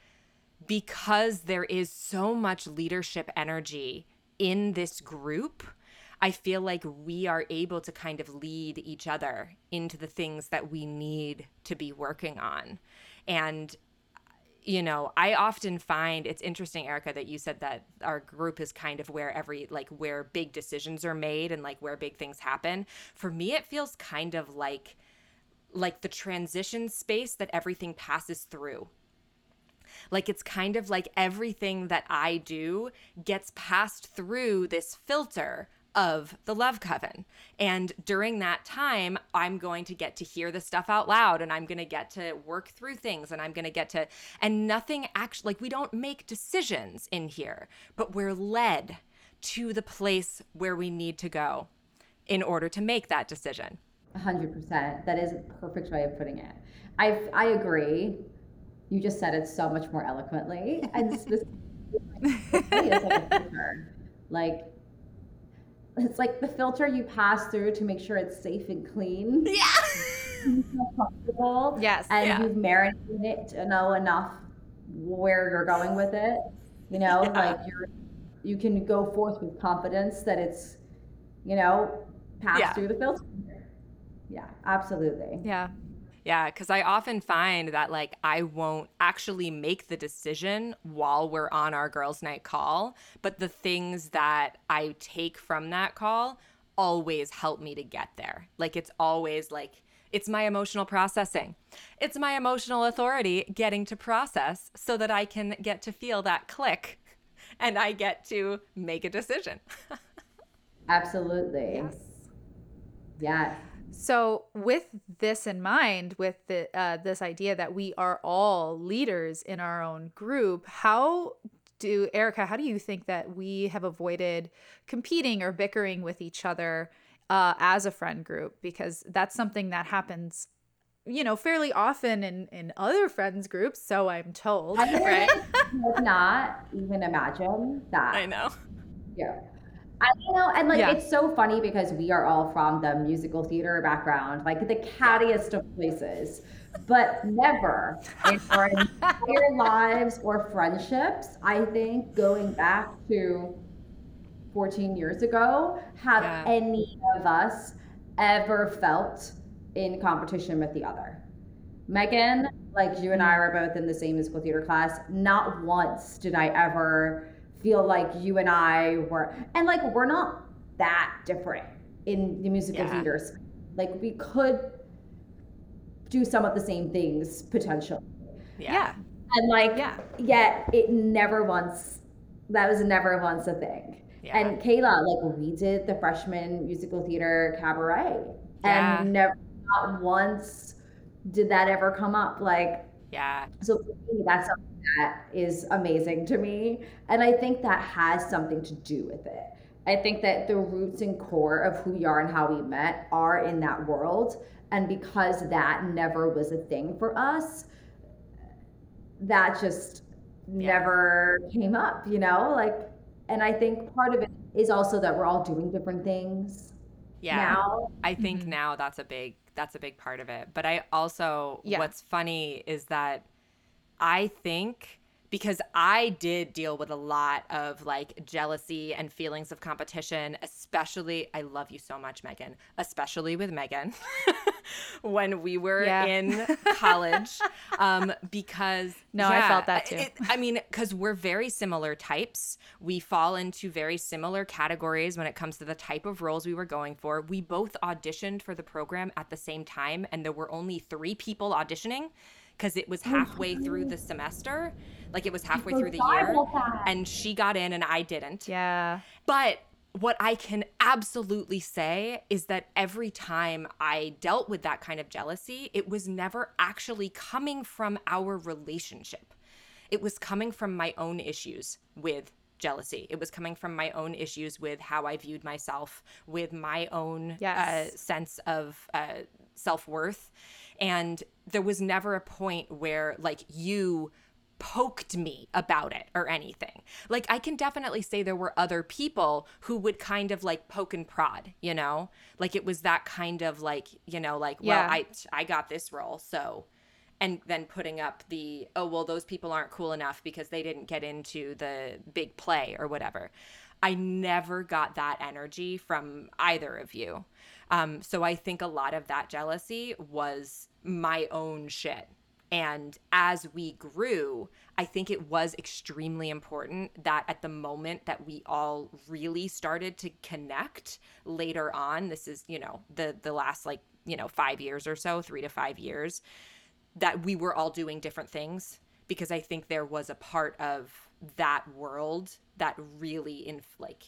because there is so much leadership energy in this group, I feel like we are able to kind of lead each other into the things that we need to be working on. And you know, I often find it's interesting, Erica, that you said that our group is kind of where every, like, where big decisions are made and like where big things happen. For me, it feels kind of like, like the transition space that everything passes through. Like, it's kind of like everything that I do gets passed through this filter of the love coven. And during that time, I'm going to get to hear the stuff out loud and I'm going to get to work through things and I'm going to get to, and nothing actually, like we don't make decisions in here, but we're led to the place where we need to go in order to make that decision. 100%. That is a perfect way of putting it. I I agree. You just said it so much more eloquently. And specifically, like, like it's like the filter you pass through to make sure it's safe and clean. Yeah. comfortable. Yes. And yeah. you've marinated it to know enough where you're going with it. You know, yeah. like you're you can go forth with confidence that it's, you know, passed yeah. through the filter. Yeah, absolutely. Yeah. Yeah, because I often find that like I won't actually make the decision while we're on our girls' night call, but the things that I take from that call always help me to get there. Like it's always like, it's my emotional processing. It's my emotional authority getting to process so that I can get to feel that click and I get to make a decision. Absolutely. Yes. Yes. So, with this in mind, with the, uh, this idea that we are all leaders in our own group, how do Erica? How do you think that we have avoided competing or bickering with each other uh, as a friend group? Because that's something that happens you know fairly often in in other friends groups so i'm told I right not even imagine that i know yeah I, you know, and like yeah. it's so funny because we are all from the musical theater background, like the cattiest of places, but never in our entire lives or friendships, I think going back to 14 years ago, have yeah. any of us ever felt in competition with the other. Megan, like you and I mm. were both in the same musical theater class, not once did I ever feel like you and I were, and like we're not that different in the musical yeah. theaters. Like we could do some of the same things potentially. Yeah. yeah. And like, yeah. yet it never once, that was never once a thing. Yeah. And Kayla, like we did the freshman musical theater cabaret yeah. and never, not once did that ever come up. Like, yeah. So for me, that's something that is amazing to me. And I think that has something to do with it. I think that the roots and core of who we are and how we met are in that world. And because that never was a thing for us, that just yeah. never came up, you know? Like, and I think part of it is also that we're all doing different things. Yeah. Now. I think mm-hmm. now that's a big that's a big part of it. But I also yeah. what's funny is that I think because I did deal with a lot of like jealousy and feelings of competition, especially. I love you so much, Megan, especially with Megan when we were yeah. in college. um, because no, yeah, I felt that too. It, I mean, because we're very similar types. We fall into very similar categories when it comes to the type of roles we were going for. We both auditioned for the program at the same time, and there were only three people auditioning because it was halfway through the semester. Like it was halfway through the year. And she got in and I didn't. Yeah. But what I can absolutely say is that every time I dealt with that kind of jealousy, it was never actually coming from our relationship. It was coming from my own issues with jealousy. It was coming from my own issues with how I viewed myself, with my own uh, yes. uh, sense of uh, self worth. And there was never a point where like you poked me about it or anything. Like I can definitely say there were other people who would kind of like poke and prod, you know? Like it was that kind of like, you know, like yeah. well, I I got this role, so and then putting up the oh well those people aren't cool enough because they didn't get into the big play or whatever. I never got that energy from either of you. Um, so I think a lot of that jealousy was my own shit. And as we grew, I think it was extremely important that at the moment that we all really started to connect later on, this is, you know, the the last like, you know, 5 years or so, 3 to 5 years, that we were all doing different things because I think there was a part of that world that really in like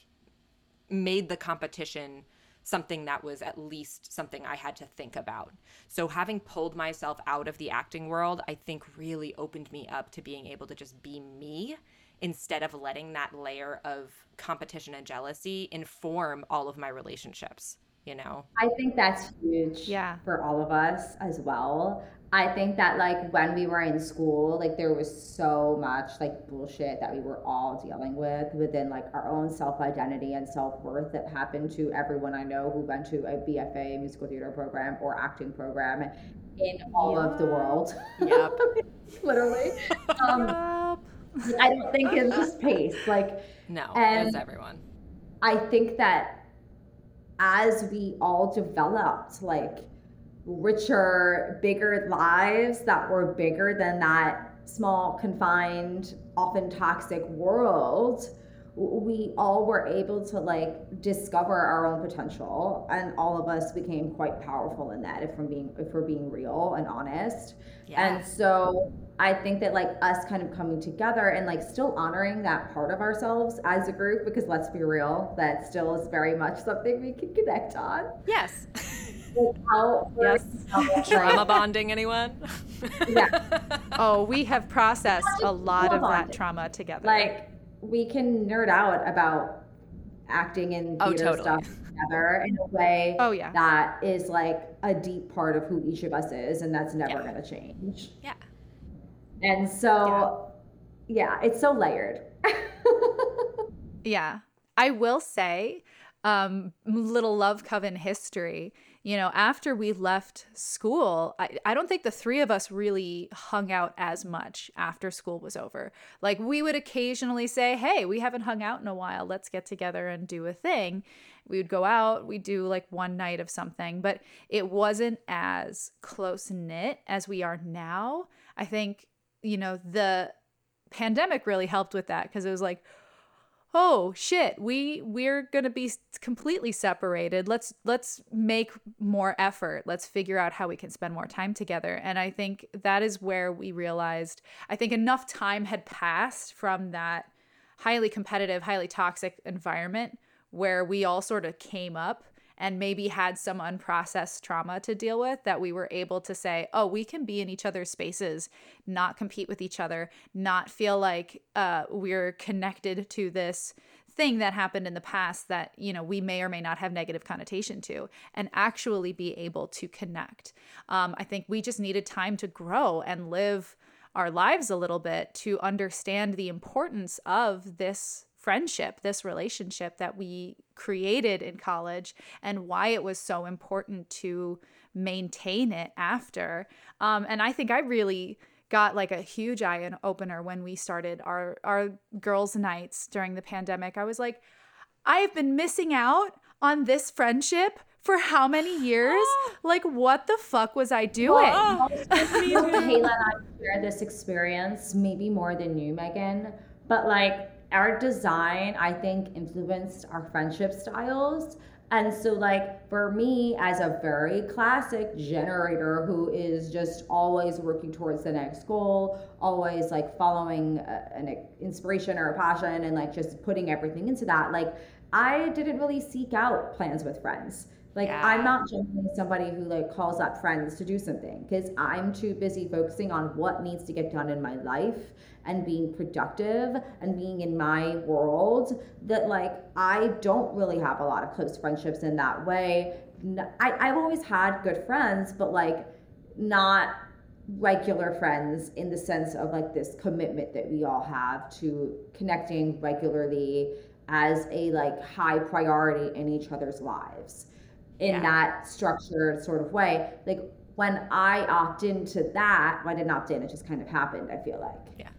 made the competition something that was at least something I had to think about. So having pulled myself out of the acting world, I think really opened me up to being able to just be me instead of letting that layer of competition and jealousy inform all of my relationships you know? I think that's huge yeah. for all of us as well I think that like when we were in school, like there was so much like bullshit that we were all dealing with within like our own self identity and self worth that happened to everyone I know who went to a BFA musical theater program or acting program in all of the world. Yep. Literally. Um, yep. I don't think it's just pace. Like no, it's everyone. I think that as we all developed, like richer, bigger lives that were bigger than that small, confined, often toxic world, we all were able to like discover our own potential. And all of us became quite powerful in that if we're being if we're being real and honest. Yeah. and so i think that like us kind of coming together and like still honoring that part of ourselves as a group because let's be real that still is very much something we can connect on. Yes yes. Trauma bonding, anyone? yeah. Oh, we have processed a lot of that trauma together. Like, we can nerd out about acting and oh, theater oh, totally. stuff together in a way oh, yeah. that is like a deep part of who each of us is, and that's never yeah. going to change. Yeah. And so, yeah, yeah it's so layered. yeah. I will say, um, little love coven history you know, after we left school, I, I don't think the three of us really hung out as much after school was over. Like, we would occasionally say, Hey, we haven't hung out in a while. Let's get together and do a thing. We would go out, we'd do like one night of something, but it wasn't as close knit as we are now. I think, you know, the pandemic really helped with that because it was like, oh shit we we're going to be completely separated. Let's let's make more effort. Let's figure out how we can spend more time together. And i think that is where we realized i think enough time had passed from that highly competitive highly toxic environment where we all sort of came up and maybe had some unprocessed trauma to deal with that we were able to say, oh, we can be in each other's spaces, not compete with each other, not feel like uh, we're connected to this thing that happened in the past that you know we may or may not have negative connotation to and actually be able to connect. Um, i think we just needed time to grow and live our lives a little bit to understand the importance of this friendship, this relationship that we created in college, and why it was so important to maintain it after. Um, and I think I really got like a huge eye opener when we started our our girls nights during the pandemic. I was like, I have been missing out on this friendship for how many years? like, what the fuck was I doing? Well, Kayla and I share this experience maybe more than you, Megan, but like our design, I think, influenced our friendship styles. And so, like, for me, as a very classic generator who is just always working towards the next goal, always like following a, an inspiration or a passion and like just putting everything into that, like, I didn't really seek out plans with friends. Like yeah. I'm not generally somebody who like calls up friends to do something because I'm too busy focusing on what needs to get done in my life and being productive and being in my world that like I don't really have a lot of close friendships in that way. I, I've always had good friends, but like not regular friends in the sense of like this commitment that we all have to connecting regularly as a like high priority in each other's lives in yeah. that structured sort of way. Like when I opt into that, well, I didn't opt in, it just kind of happened, I feel like. Yeah.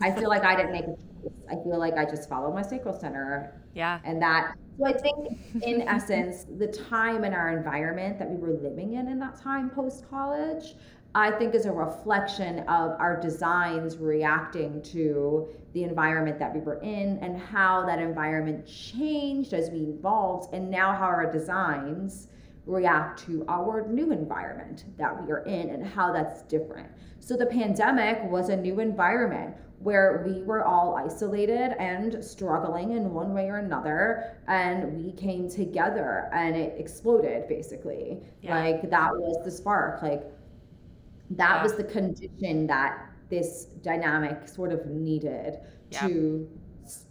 I feel like I didn't make a choice. I feel like I just followed my sacral center. Yeah. And that, so I think in essence, the time and our environment that we were living in in that time post college I think is a reflection of our designs reacting to the environment that we were in and how that environment changed as we evolved, and now how our designs react to our new environment that we are in and how that's different. So the pandemic was a new environment where we were all isolated and struggling in one way or another and we came together and it exploded basically. Yeah. Like that was the spark. Like that yeah. was the condition that this dynamic sort of needed yeah. to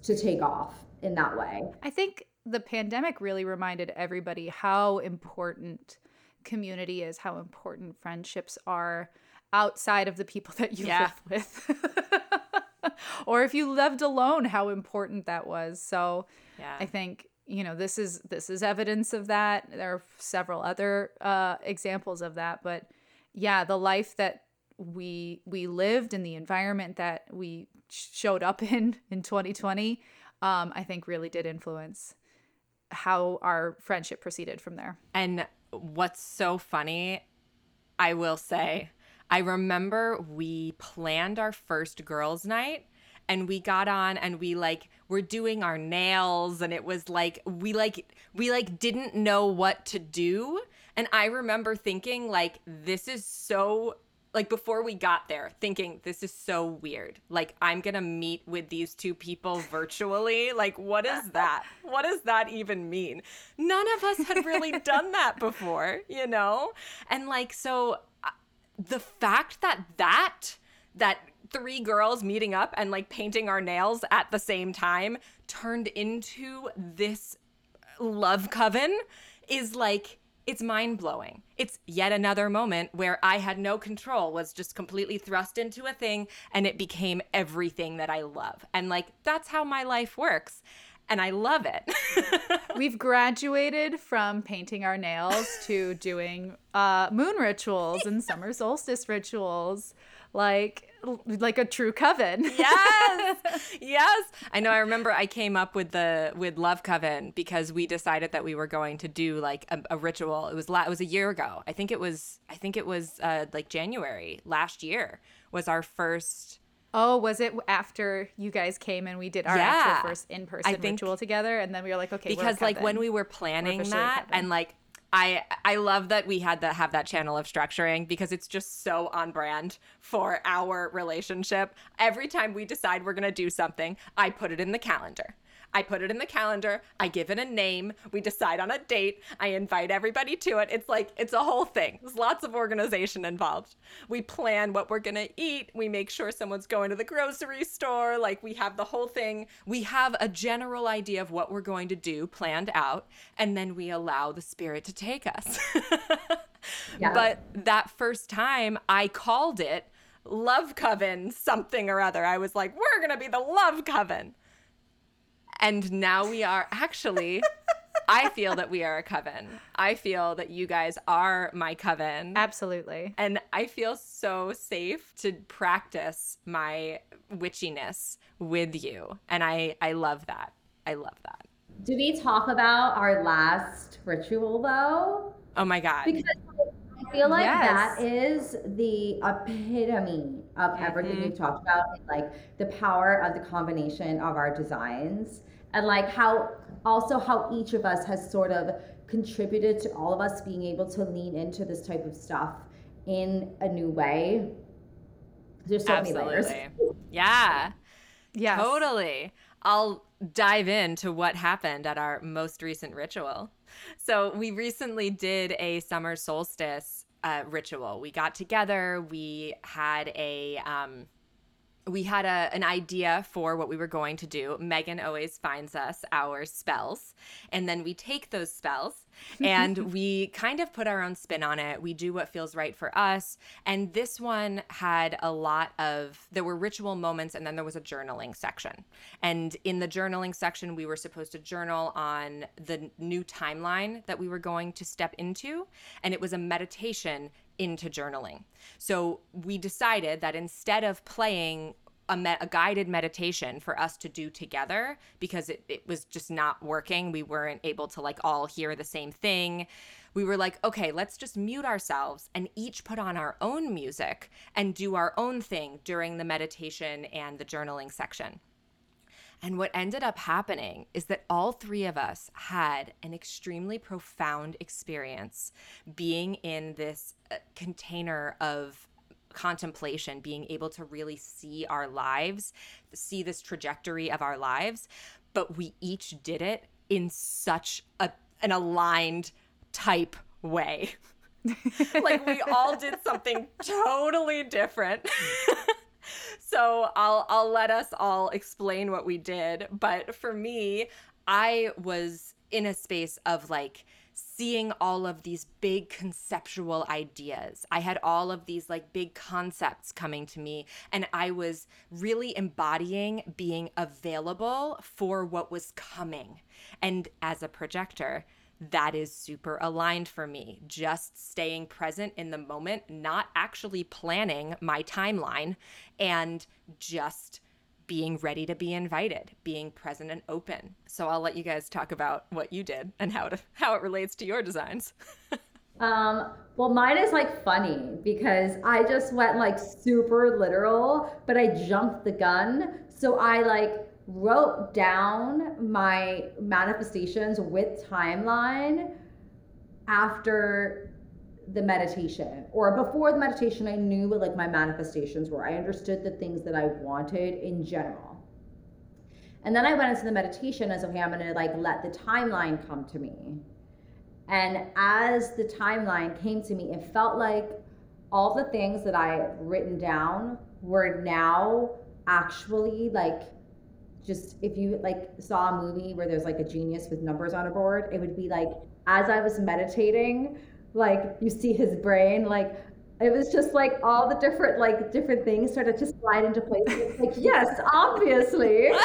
to take off in that way. I think the pandemic really reminded everybody how important community is, how important friendships are outside of the people that you yeah. live with. or if you lived alone, how important that was. So yeah. I think you know this is this is evidence of that there are several other uh, examples of that but yeah, the life that we we lived and the environment that we showed up in in 2020, um, I think really did influence how our friendship proceeded from there. And what's so funny, I will say, I remember we planned our first girls' night and we got on and we like were doing our nails and it was like we like we like didn't know what to do and I remember thinking, like, this is so like before we got there thinking this is so weird. Like i'm gonna meet with these two people virtually? Like what is that? What does that even mean? None of us had really done that before you know? And like so uh, the fact that that that three girls meeting up and like painting our nails at the same time turned into this love coven is like it's mind blowing. It's yet another moment where I had no control, was just completely thrust into a thing, and it became everything that I love. And like, that's how my life works. And I love it. We've graduated from painting our nails to doing uh, moon rituals and summer solstice rituals. Like, like a true coven. yes. Yes. I know I remember I came up with the with Love Coven because we decided that we were going to do like a, a ritual. It was la- it was a year ago. I think it was I think it was uh like January last year was our first Oh, was it after you guys came and we did our yeah. actual first in person ritual together? And then we were like, okay, because like when we were planning that and like I I love that we had to have that channel of structuring because it's just so on brand for our relationship. Every time we decide we're going to do something, I put it in the calendar. I put it in the calendar. I give it a name. We decide on a date. I invite everybody to it. It's like, it's a whole thing. There's lots of organization involved. We plan what we're going to eat. We make sure someone's going to the grocery store. Like, we have the whole thing. We have a general idea of what we're going to do planned out. And then we allow the spirit to take us. yeah. But that first time, I called it Love Coven something or other. I was like, we're going to be the Love Coven. And now we are actually I feel that we are a coven. I feel that you guys are my coven. Absolutely. And I feel so safe to practice my witchiness with you. And I I love that. I love that. Do we talk about our last ritual though? Oh my god. Because I feel like yes. that is the epitome of mm-hmm. everything we've talked about, like the power of the combination of our designs and like how also how each of us has sort of contributed to all of us being able to lean into this type of stuff in a new way. There's so Absolutely. many layers. Yeah. Yeah. Totally. I'll dive into what happened at our most recent ritual. So, we recently did a summer solstice uh, ritual. We got together, we had a um, we had a, an idea for what we were going to do. Megan always finds us our spells, and then we take those spells and we kind of put our own spin on it. We do what feels right for us. And this one had a lot of, there were ritual moments, and then there was a journaling section. And in the journaling section, we were supposed to journal on the new timeline that we were going to step into. And it was a meditation into journaling. So we decided that instead of playing a, a, guided meditation for us to do together because it, it was just not working. We weren't able to like all hear the same thing. We were like, okay, let's just mute ourselves and each put on our own music and do our own thing during the meditation and the journaling section. And what ended up happening is that all three of us had an extremely profound experience being in this uh, container of contemplation, being able to really see our lives, see this trajectory of our lives. But we each did it in such a, an aligned type way. like we all did something totally different. so I'll I'll let us all explain what we did, but for me, I was in a space of like seeing all of these big conceptual ideas. I had all of these like big concepts coming to me, and I was really embodying being available for what was coming. And as a projector, that is super aligned for me. Just staying present in the moment, not actually planning my timeline, and just being ready to be invited, being present and open. So I'll let you guys talk about what you did and how to how it relates to your designs. um, well, mine is like funny because I just went like super literal, but I jumped the gun. So I like wrote down my manifestations with timeline after the meditation or before the meditation i knew what like my manifestations were. I understood the things that i wanted in general. And then i went into the meditation as okay i'm gonna like let the timeline come to me. And as the timeline came to me it felt like all the things that i had written down were now actually like just if you like saw a movie where there's like a genius with numbers on a board it would be like as i was meditating like you see his brain like it was just like all the different like different things started to slide into place. Like yes obviously.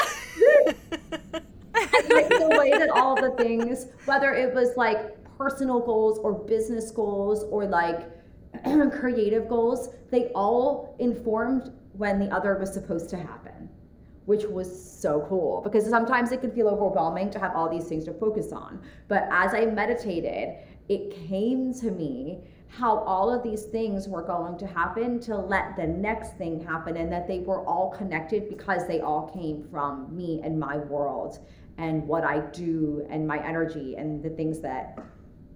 Like the way that all the things whether it was like personal goals or business goals or like creative goals they all informed when the other was supposed to happen which was so cool. Because sometimes it can feel overwhelming to have all these things to focus on. But as i meditated it came to me how all of these things were going to happen to let the next thing happen and that they were all connected because they all came from me and my world and what I do and my energy and the things that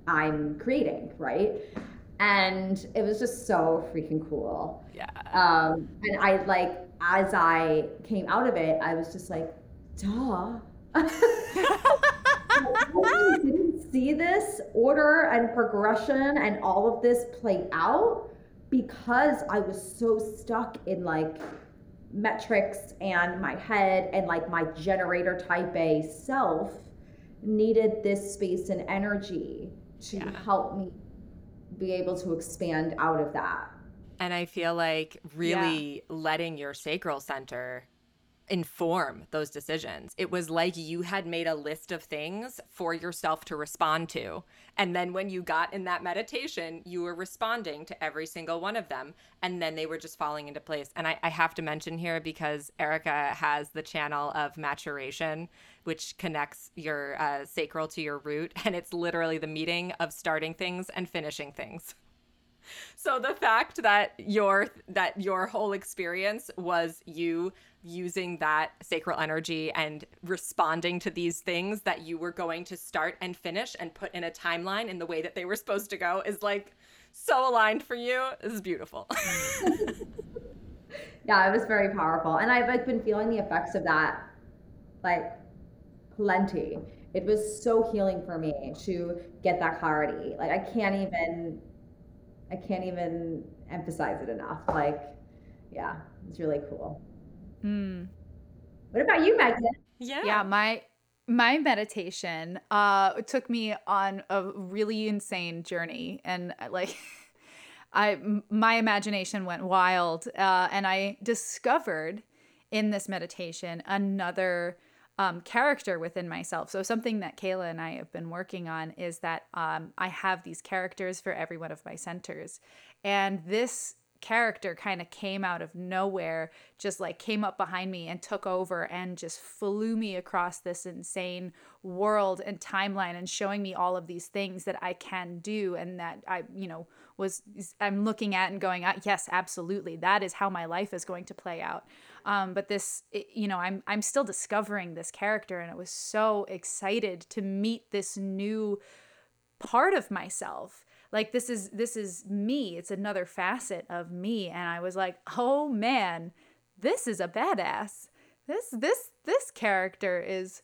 I'm creating, right? And it was just so freaking cool. Yeah. Um, and I like, as I came out of it, I was just like, duh. didn't see this order and progression and all of this play out because I was so stuck in like metrics and my head and like my generator type A self needed this space and energy to yeah. help me be able to expand out of that. And I feel like really yeah. letting your sacral center inform those decisions. It was like you had made a list of things for yourself to respond to. And then when you got in that meditation, you were responding to every single one of them. And then they were just falling into place. And I, I have to mention here because Erica has the channel of maturation, which connects your uh, sacral to your root. And it's literally the meeting of starting things and finishing things. So the fact that your that your whole experience was you using that sacral energy and responding to these things that you were going to start and finish and put in a timeline in the way that they were supposed to go is like so aligned for you. This is beautiful. yeah, it was very powerful. And I've like been feeling the effects of that like plenty. It was so healing for me to get that clarity. Like I can't even I can't even emphasize it enough. Like, yeah, it's really cool. Mm. What about you, Megan? Yeah. Yeah, my my meditation uh took me on a really insane journey and uh, like I my imagination went wild uh and I discovered in this meditation another um, character within myself. So something that Kayla and I have been working on is that um, I have these characters for every one of my centers, and this character kind of came out of nowhere, just like came up behind me and took over and just flew me across this insane world and timeline and showing me all of these things that I can do and that I, you know, was I'm looking at and going, ah, yes, absolutely, that is how my life is going to play out. Um, but this, it, you know, I'm I'm still discovering this character, and it was so excited to meet this new part of myself like this is this is me. It's another facet of me. And i was like oh man this is a badass. This this this character is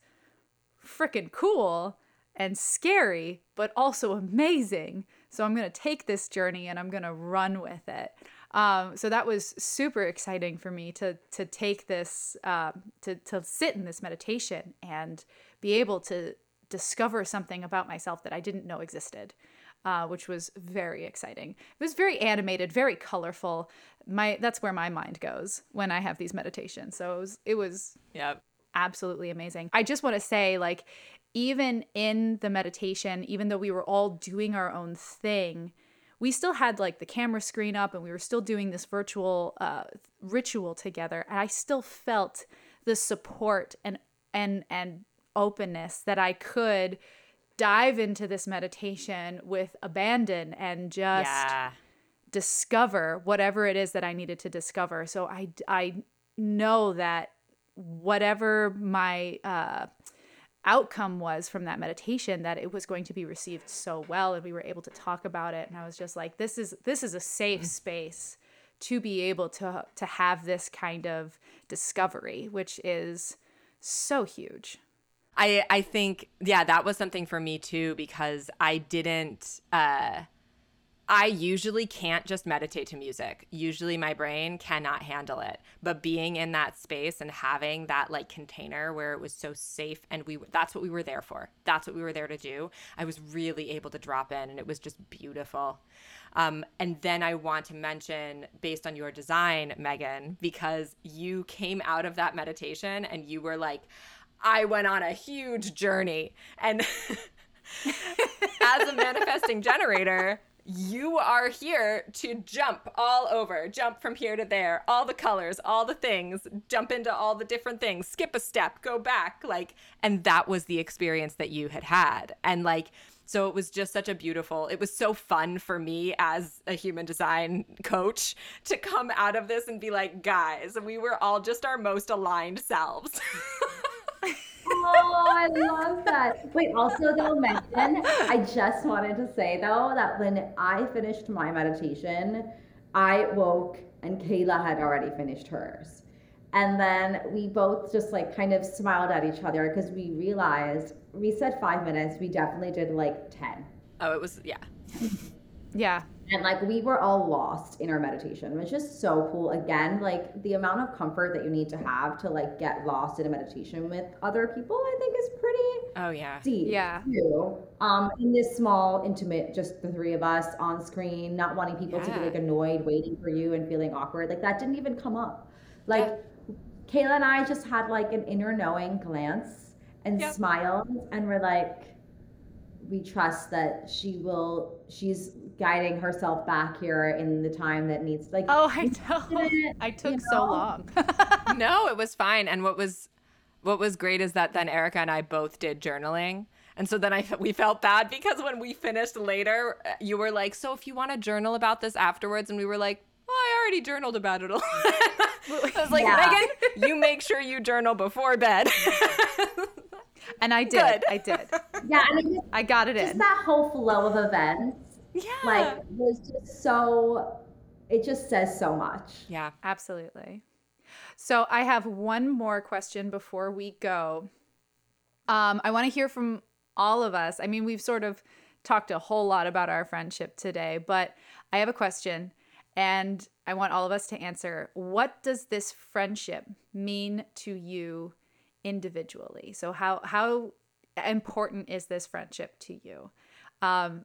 freaking cool and scary but also amazing. So i'm going to take this journey and i'm going to run with it. Um, so that was super exciting for me to to take this uh, to to sit in this meditation and be able to discover something about myself that I didn't know existed uh, which was very exciting. It was very animated, very colorful. My that's where my mind goes when I have these meditations. So it was it was yeah absolutely amazing. I just want to say like even in the meditation, even though we were all doing our own thing, we still had like the camera screen up and we were still doing this virtual uh, ritual together. And I still felt the support and and and openness that I could dive into this meditation with abandon and just yeah. discover whatever it is that I needed to discover. So I, I know that whatever my uh, outcome was from that meditation, that it was going to be received so well, and we were able to talk about it. And I was just like, this is this is a safe mm. space to be able to to have this kind of discovery, which is so huge. I I think yeah, that was something for me too because I didn't uh I usually can't just meditate to music. Usually my brain cannot handle it. But being in that space and having that like container where it was so safe and we that's what we were there for. That's what we were there to do. I was really able to drop in and it was just beautiful. Um, and then I want to mention, based on your design, Megan, because you came out of that meditation and you were like, I went on a huge journey. And as a manifesting generator, you are here to jump all over, jump from here to there, all the colors, all the things, jump into all the different things, skip a step, go back. Like, and that was the experience that you had had. And like, so it was just such a beautiful, it was so fun for me as a human design coach to come out of this and be like, guys, we were all just our most aligned selves. oh, I love that. Wait, also though, Megan, I just wanted to say though that when I finished my meditation, I woke and Kayla had already finished hers. And then we both just like kind of smiled at each other because we realized we said five minutes, we definitely did like 10. Oh, it was, yeah. yeah and like we were all lost in our meditation which is so cool again like the amount of comfort that you need to have to like get lost in a meditation with other people i think is pretty oh yeah deep yeah too. um in this small intimate just the three of us on screen not wanting people yeah. to be like annoyed waiting for you and feeling awkward like that didn't even come up like yeah. Kayla and I just had like an inner knowing glance and Yep. smiled, and we're like, we trust that she will. She's guiding herself back here in the time that needs. Like, Oh, I know. didn't, I took you so long. no, it was fine. And what was what was great is that then Erica and I both did journaling. And so then I we felt bad because when we finished later, uh, you were like, "So if you want to journal about this afterwards," and we were like, "Oh, I already journaled about it." A lot. I was like, Yeah. "Megan, you make sure you journal before bed." and I did. Good. I did. yeah, and it just, I got it just in. that whole flow of events, yeah. like, was just so. It just says so much. yeah. Absolutely. So I have one more question before we go. Um, I want to hear from all of us. I mean, we've sort of talked a whole lot about our friendship today, but I have a question and I want all of us to answer. What does this friendship mean to you individually? So how how important is this friendship to you? Um,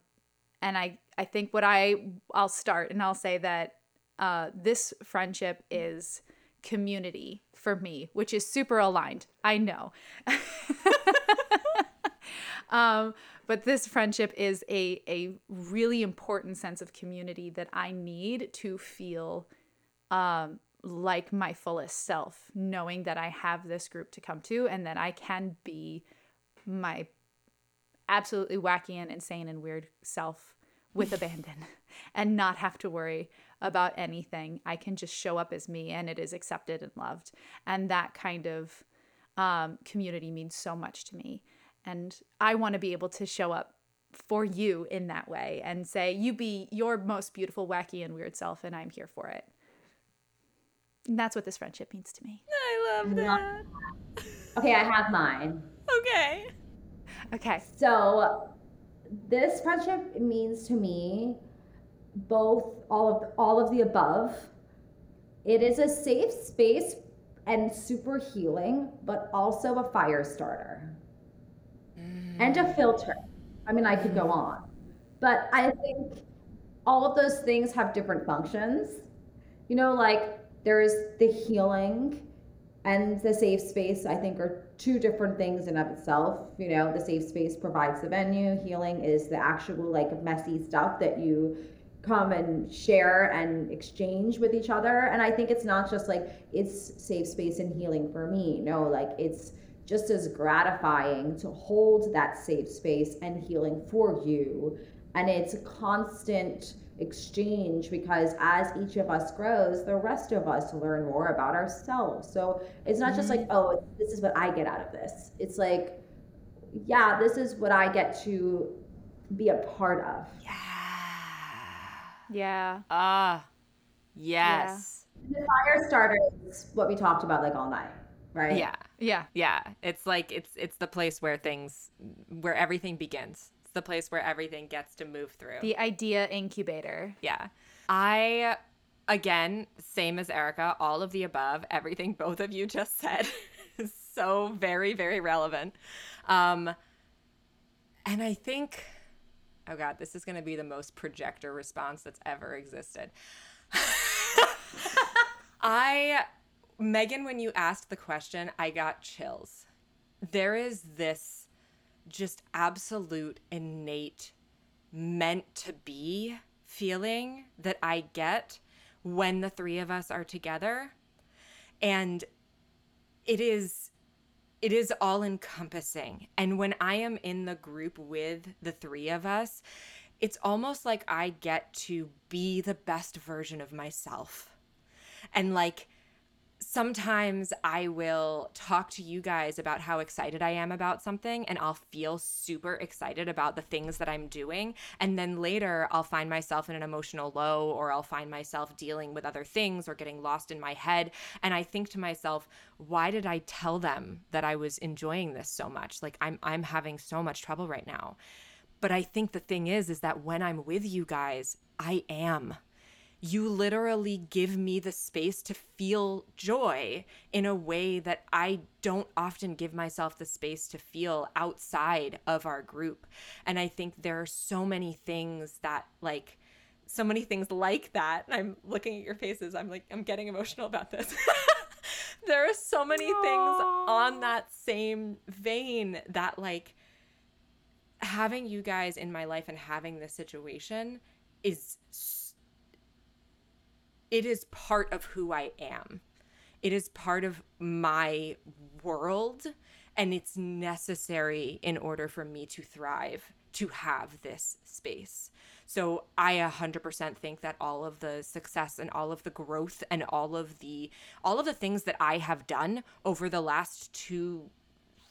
and I I think what I I'll start and I'll say that uh, this friendship is community for me, which is super aligned. I know. um, but this friendship is a a really important sense of community that I need to feel um, like my fullest self, knowing that I have this group to come to and that I can be my absolutely wacky and insane and weird self with abandon and not have to worry about anything. I can just show up as me and it is accepted and loved. And that kind of um, community means so much to me. And I want to be able to show up for you in that way and say, you be your most beautiful, wacky, and weird self, and I'm here for it. And that's what this friendship means to me. I love that. Okay, I have mine. Okay. Okay. So this friendship means to me both all of all of the above. It is a safe space and super healing, but also a fire starter mm. and a filter. I mean, I could go mm. on, but I think all of those things have different functions. You know, like there's the healing and the safe space i think are two different things in of itself. You know the safe space provides the venue. Healing is the actual like messy stuff that you come and share and exchange with each other. And i think it's not just like it's safe space and healing for me. No like it's just as gratifying to hold that safe space and healing for you. And it's constant exchange because as each of us grows the rest of us learn more about ourselves so it's not just like oh this is what i get out of this it's like yeah this is what i get to be a part of Yeah. Yeah. Ah. yes. the fire starter is what we talked about like all night right Yeah. Yeah. Yeah. It's like it's it's the place where things where everything begins. The place where everything gets to move through. The idea incubator. yeah. I again, same as Erica, all of the above, everything both of you just said is so very, very relevant. Um and I think oh god, this is gonna be the most projector response that's ever existed. I Megan, when you asked the question, I got chills. There is this just absolute innate meant to be feeling that I get when the three of us are together. And it is it is all encompassing. And when I am in the group with the three of us, it's almost like I get to be the best version of myself. And like sometimes I will talk to you guys about how excited I am about something and I'll feel super excited about the things that I'm doing. And then later I'll find myself in an emotional low or I'll find myself dealing with other things or getting lost in my head. And I think to myself, why did I tell them that I was enjoying this so much? Like I'm I'm having so much trouble right now. But I think the thing is is that when I'm with you guys, I am you literally give me the space to feel joy in a way that I don't often give myself the space to feel outside of our group. And I think there are so many things that, like, so many things like that. I'm looking at your faces. I'm like, I'm getting emotional about this. there are so many things on that same vein that like having you guys in my life and having this situation is it is part of who I am. It is part of my world and it's necessary in order for me to thrive to have this space. So I 100% think that all of the success and all of the growth and all of the all of the things that I have done over the last 2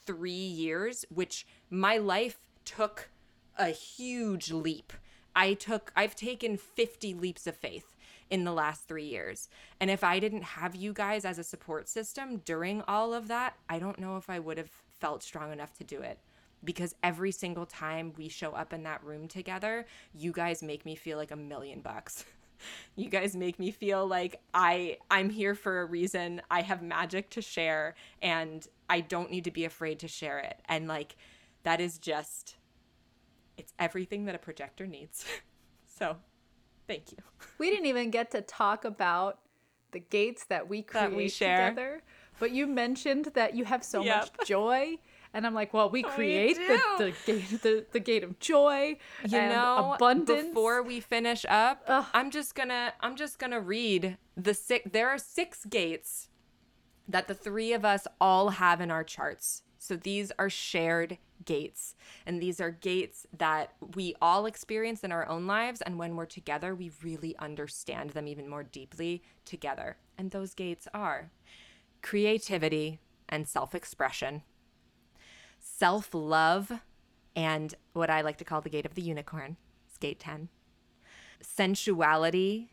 3 years which my life took a huge leap. I took I've taken 50 leaps of faith in the last 3 years. And if I didn't have you guys as a support system during all of that, I don't know if I would have felt strong enough to do it because every single time we show up in that room together, you guys make me feel like a million bucks. you guys make me feel like I I'm here for a reason. I have magic to share and I don't need to be afraid to share it. And like that is just it's everything that a projector needs. so, thank you. We didn't even get to talk about the gates that we create that we share. together. But you mentioned that you have so yep. much joy. And I'm like, well, we create we the, the, gate, the, the gate of joy, you know, abundance. Before we finish up, Ugh. I'm just gonna I'm just gonna read the six. There are six gates that the three of us all have in our charts. So these are shared gates. And these are gates that we all experience in our own lives. And when we're together, we really understand them even more deeply together. And those gates are creativity and self expression, self love, and what I like to call the gate of the unicorn, it's gate 10, sensuality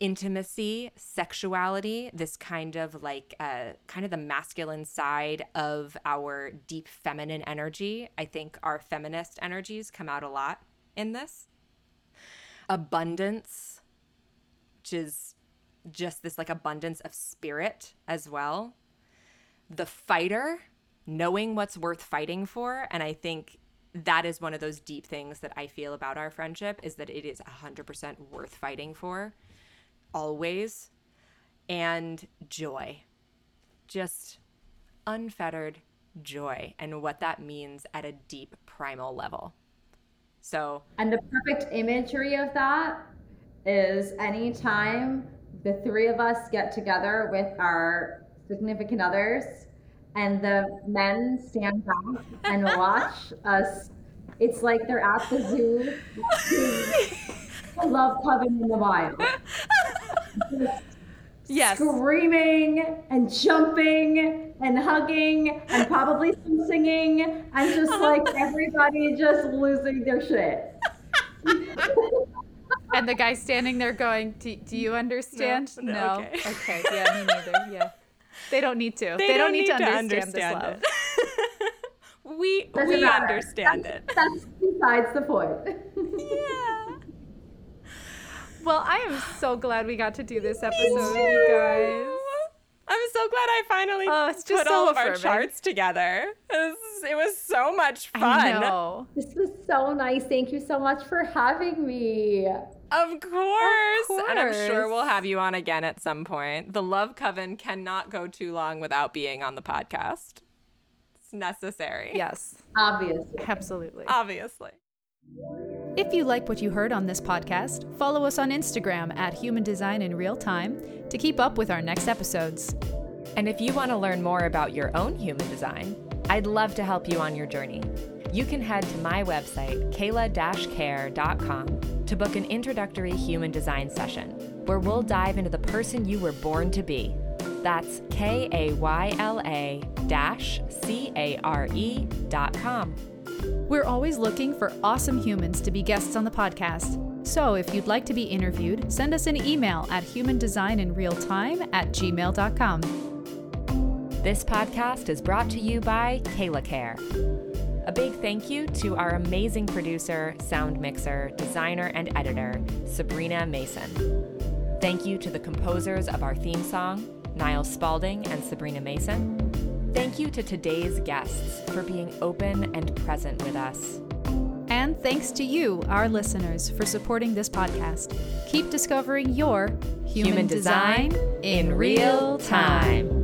intimacy, sexuality, this kind of like uh, kind of the masculine side of our deep feminine energy. I think our feminist energies come out a lot in this. Abundance, which is just this like abundance of spirit as well. The fighter, knowing what's worth fighting for. And I think that is one of those deep things that I feel about our friendship is that it is 100% worth fighting for always, and joy. Just unfettered joy and what that means at a deep primal level. So, and the perfect imagery of that is anytime the three of us get together with our significant others and the men stand back and watch us. It's like they're at the zoo. love coven in the wild. yes. Screaming and jumping and hugging and probably some singing and just uh-huh. like everybody just losing their shit. and the guy standing there going, Do, do you understand? No. no. Okay. okay. Yeah, me neither. Yeah. They don't need to. They, they don't, don't, need, to, understand, understand this love. we we understand that's, it. That's besides the point. yeah. Well, I am so glad we got to do this episode, you guys. I'm so glad I finally oh, it's just put so all of our charts together. It was, it was so much fun. I know. This was so nice. Thank you so much for having me. Of course. of course. And I'm sure we'll have you on again at some point. The Love Coven cannot go too long without being on the podcast. It's necessary. Yes. Obviously. Absolutely. Obviously. If you like what you heard on this podcast, follow us on Instagram at Human Design in Real Time to keep up with our next episodes. And if you want to learn more about your own human design, I'd love to help you on your journey. You can head to my website, kayla-care.com, to book an introductory human design session where we'll dive into the person you were born to be. That's K A Y L A E dot com. We're always looking for awesome humans to be guests on the podcast. So if you'd like to be interviewed, send us an email at humandesigninrealtime at gmail.com. This podcast is brought to you by Kayla Care. A big thank you to our amazing producer, sound mixer, designer, and editor, Sabrina Mason. Thank you to the composers of our theme song, Niall Spalding and Sabrina Mason. Thank you to today's guests for being open and present with us. And thanks to you, our listeners, for supporting this podcast. Keep discovering your human, human design, design in real time.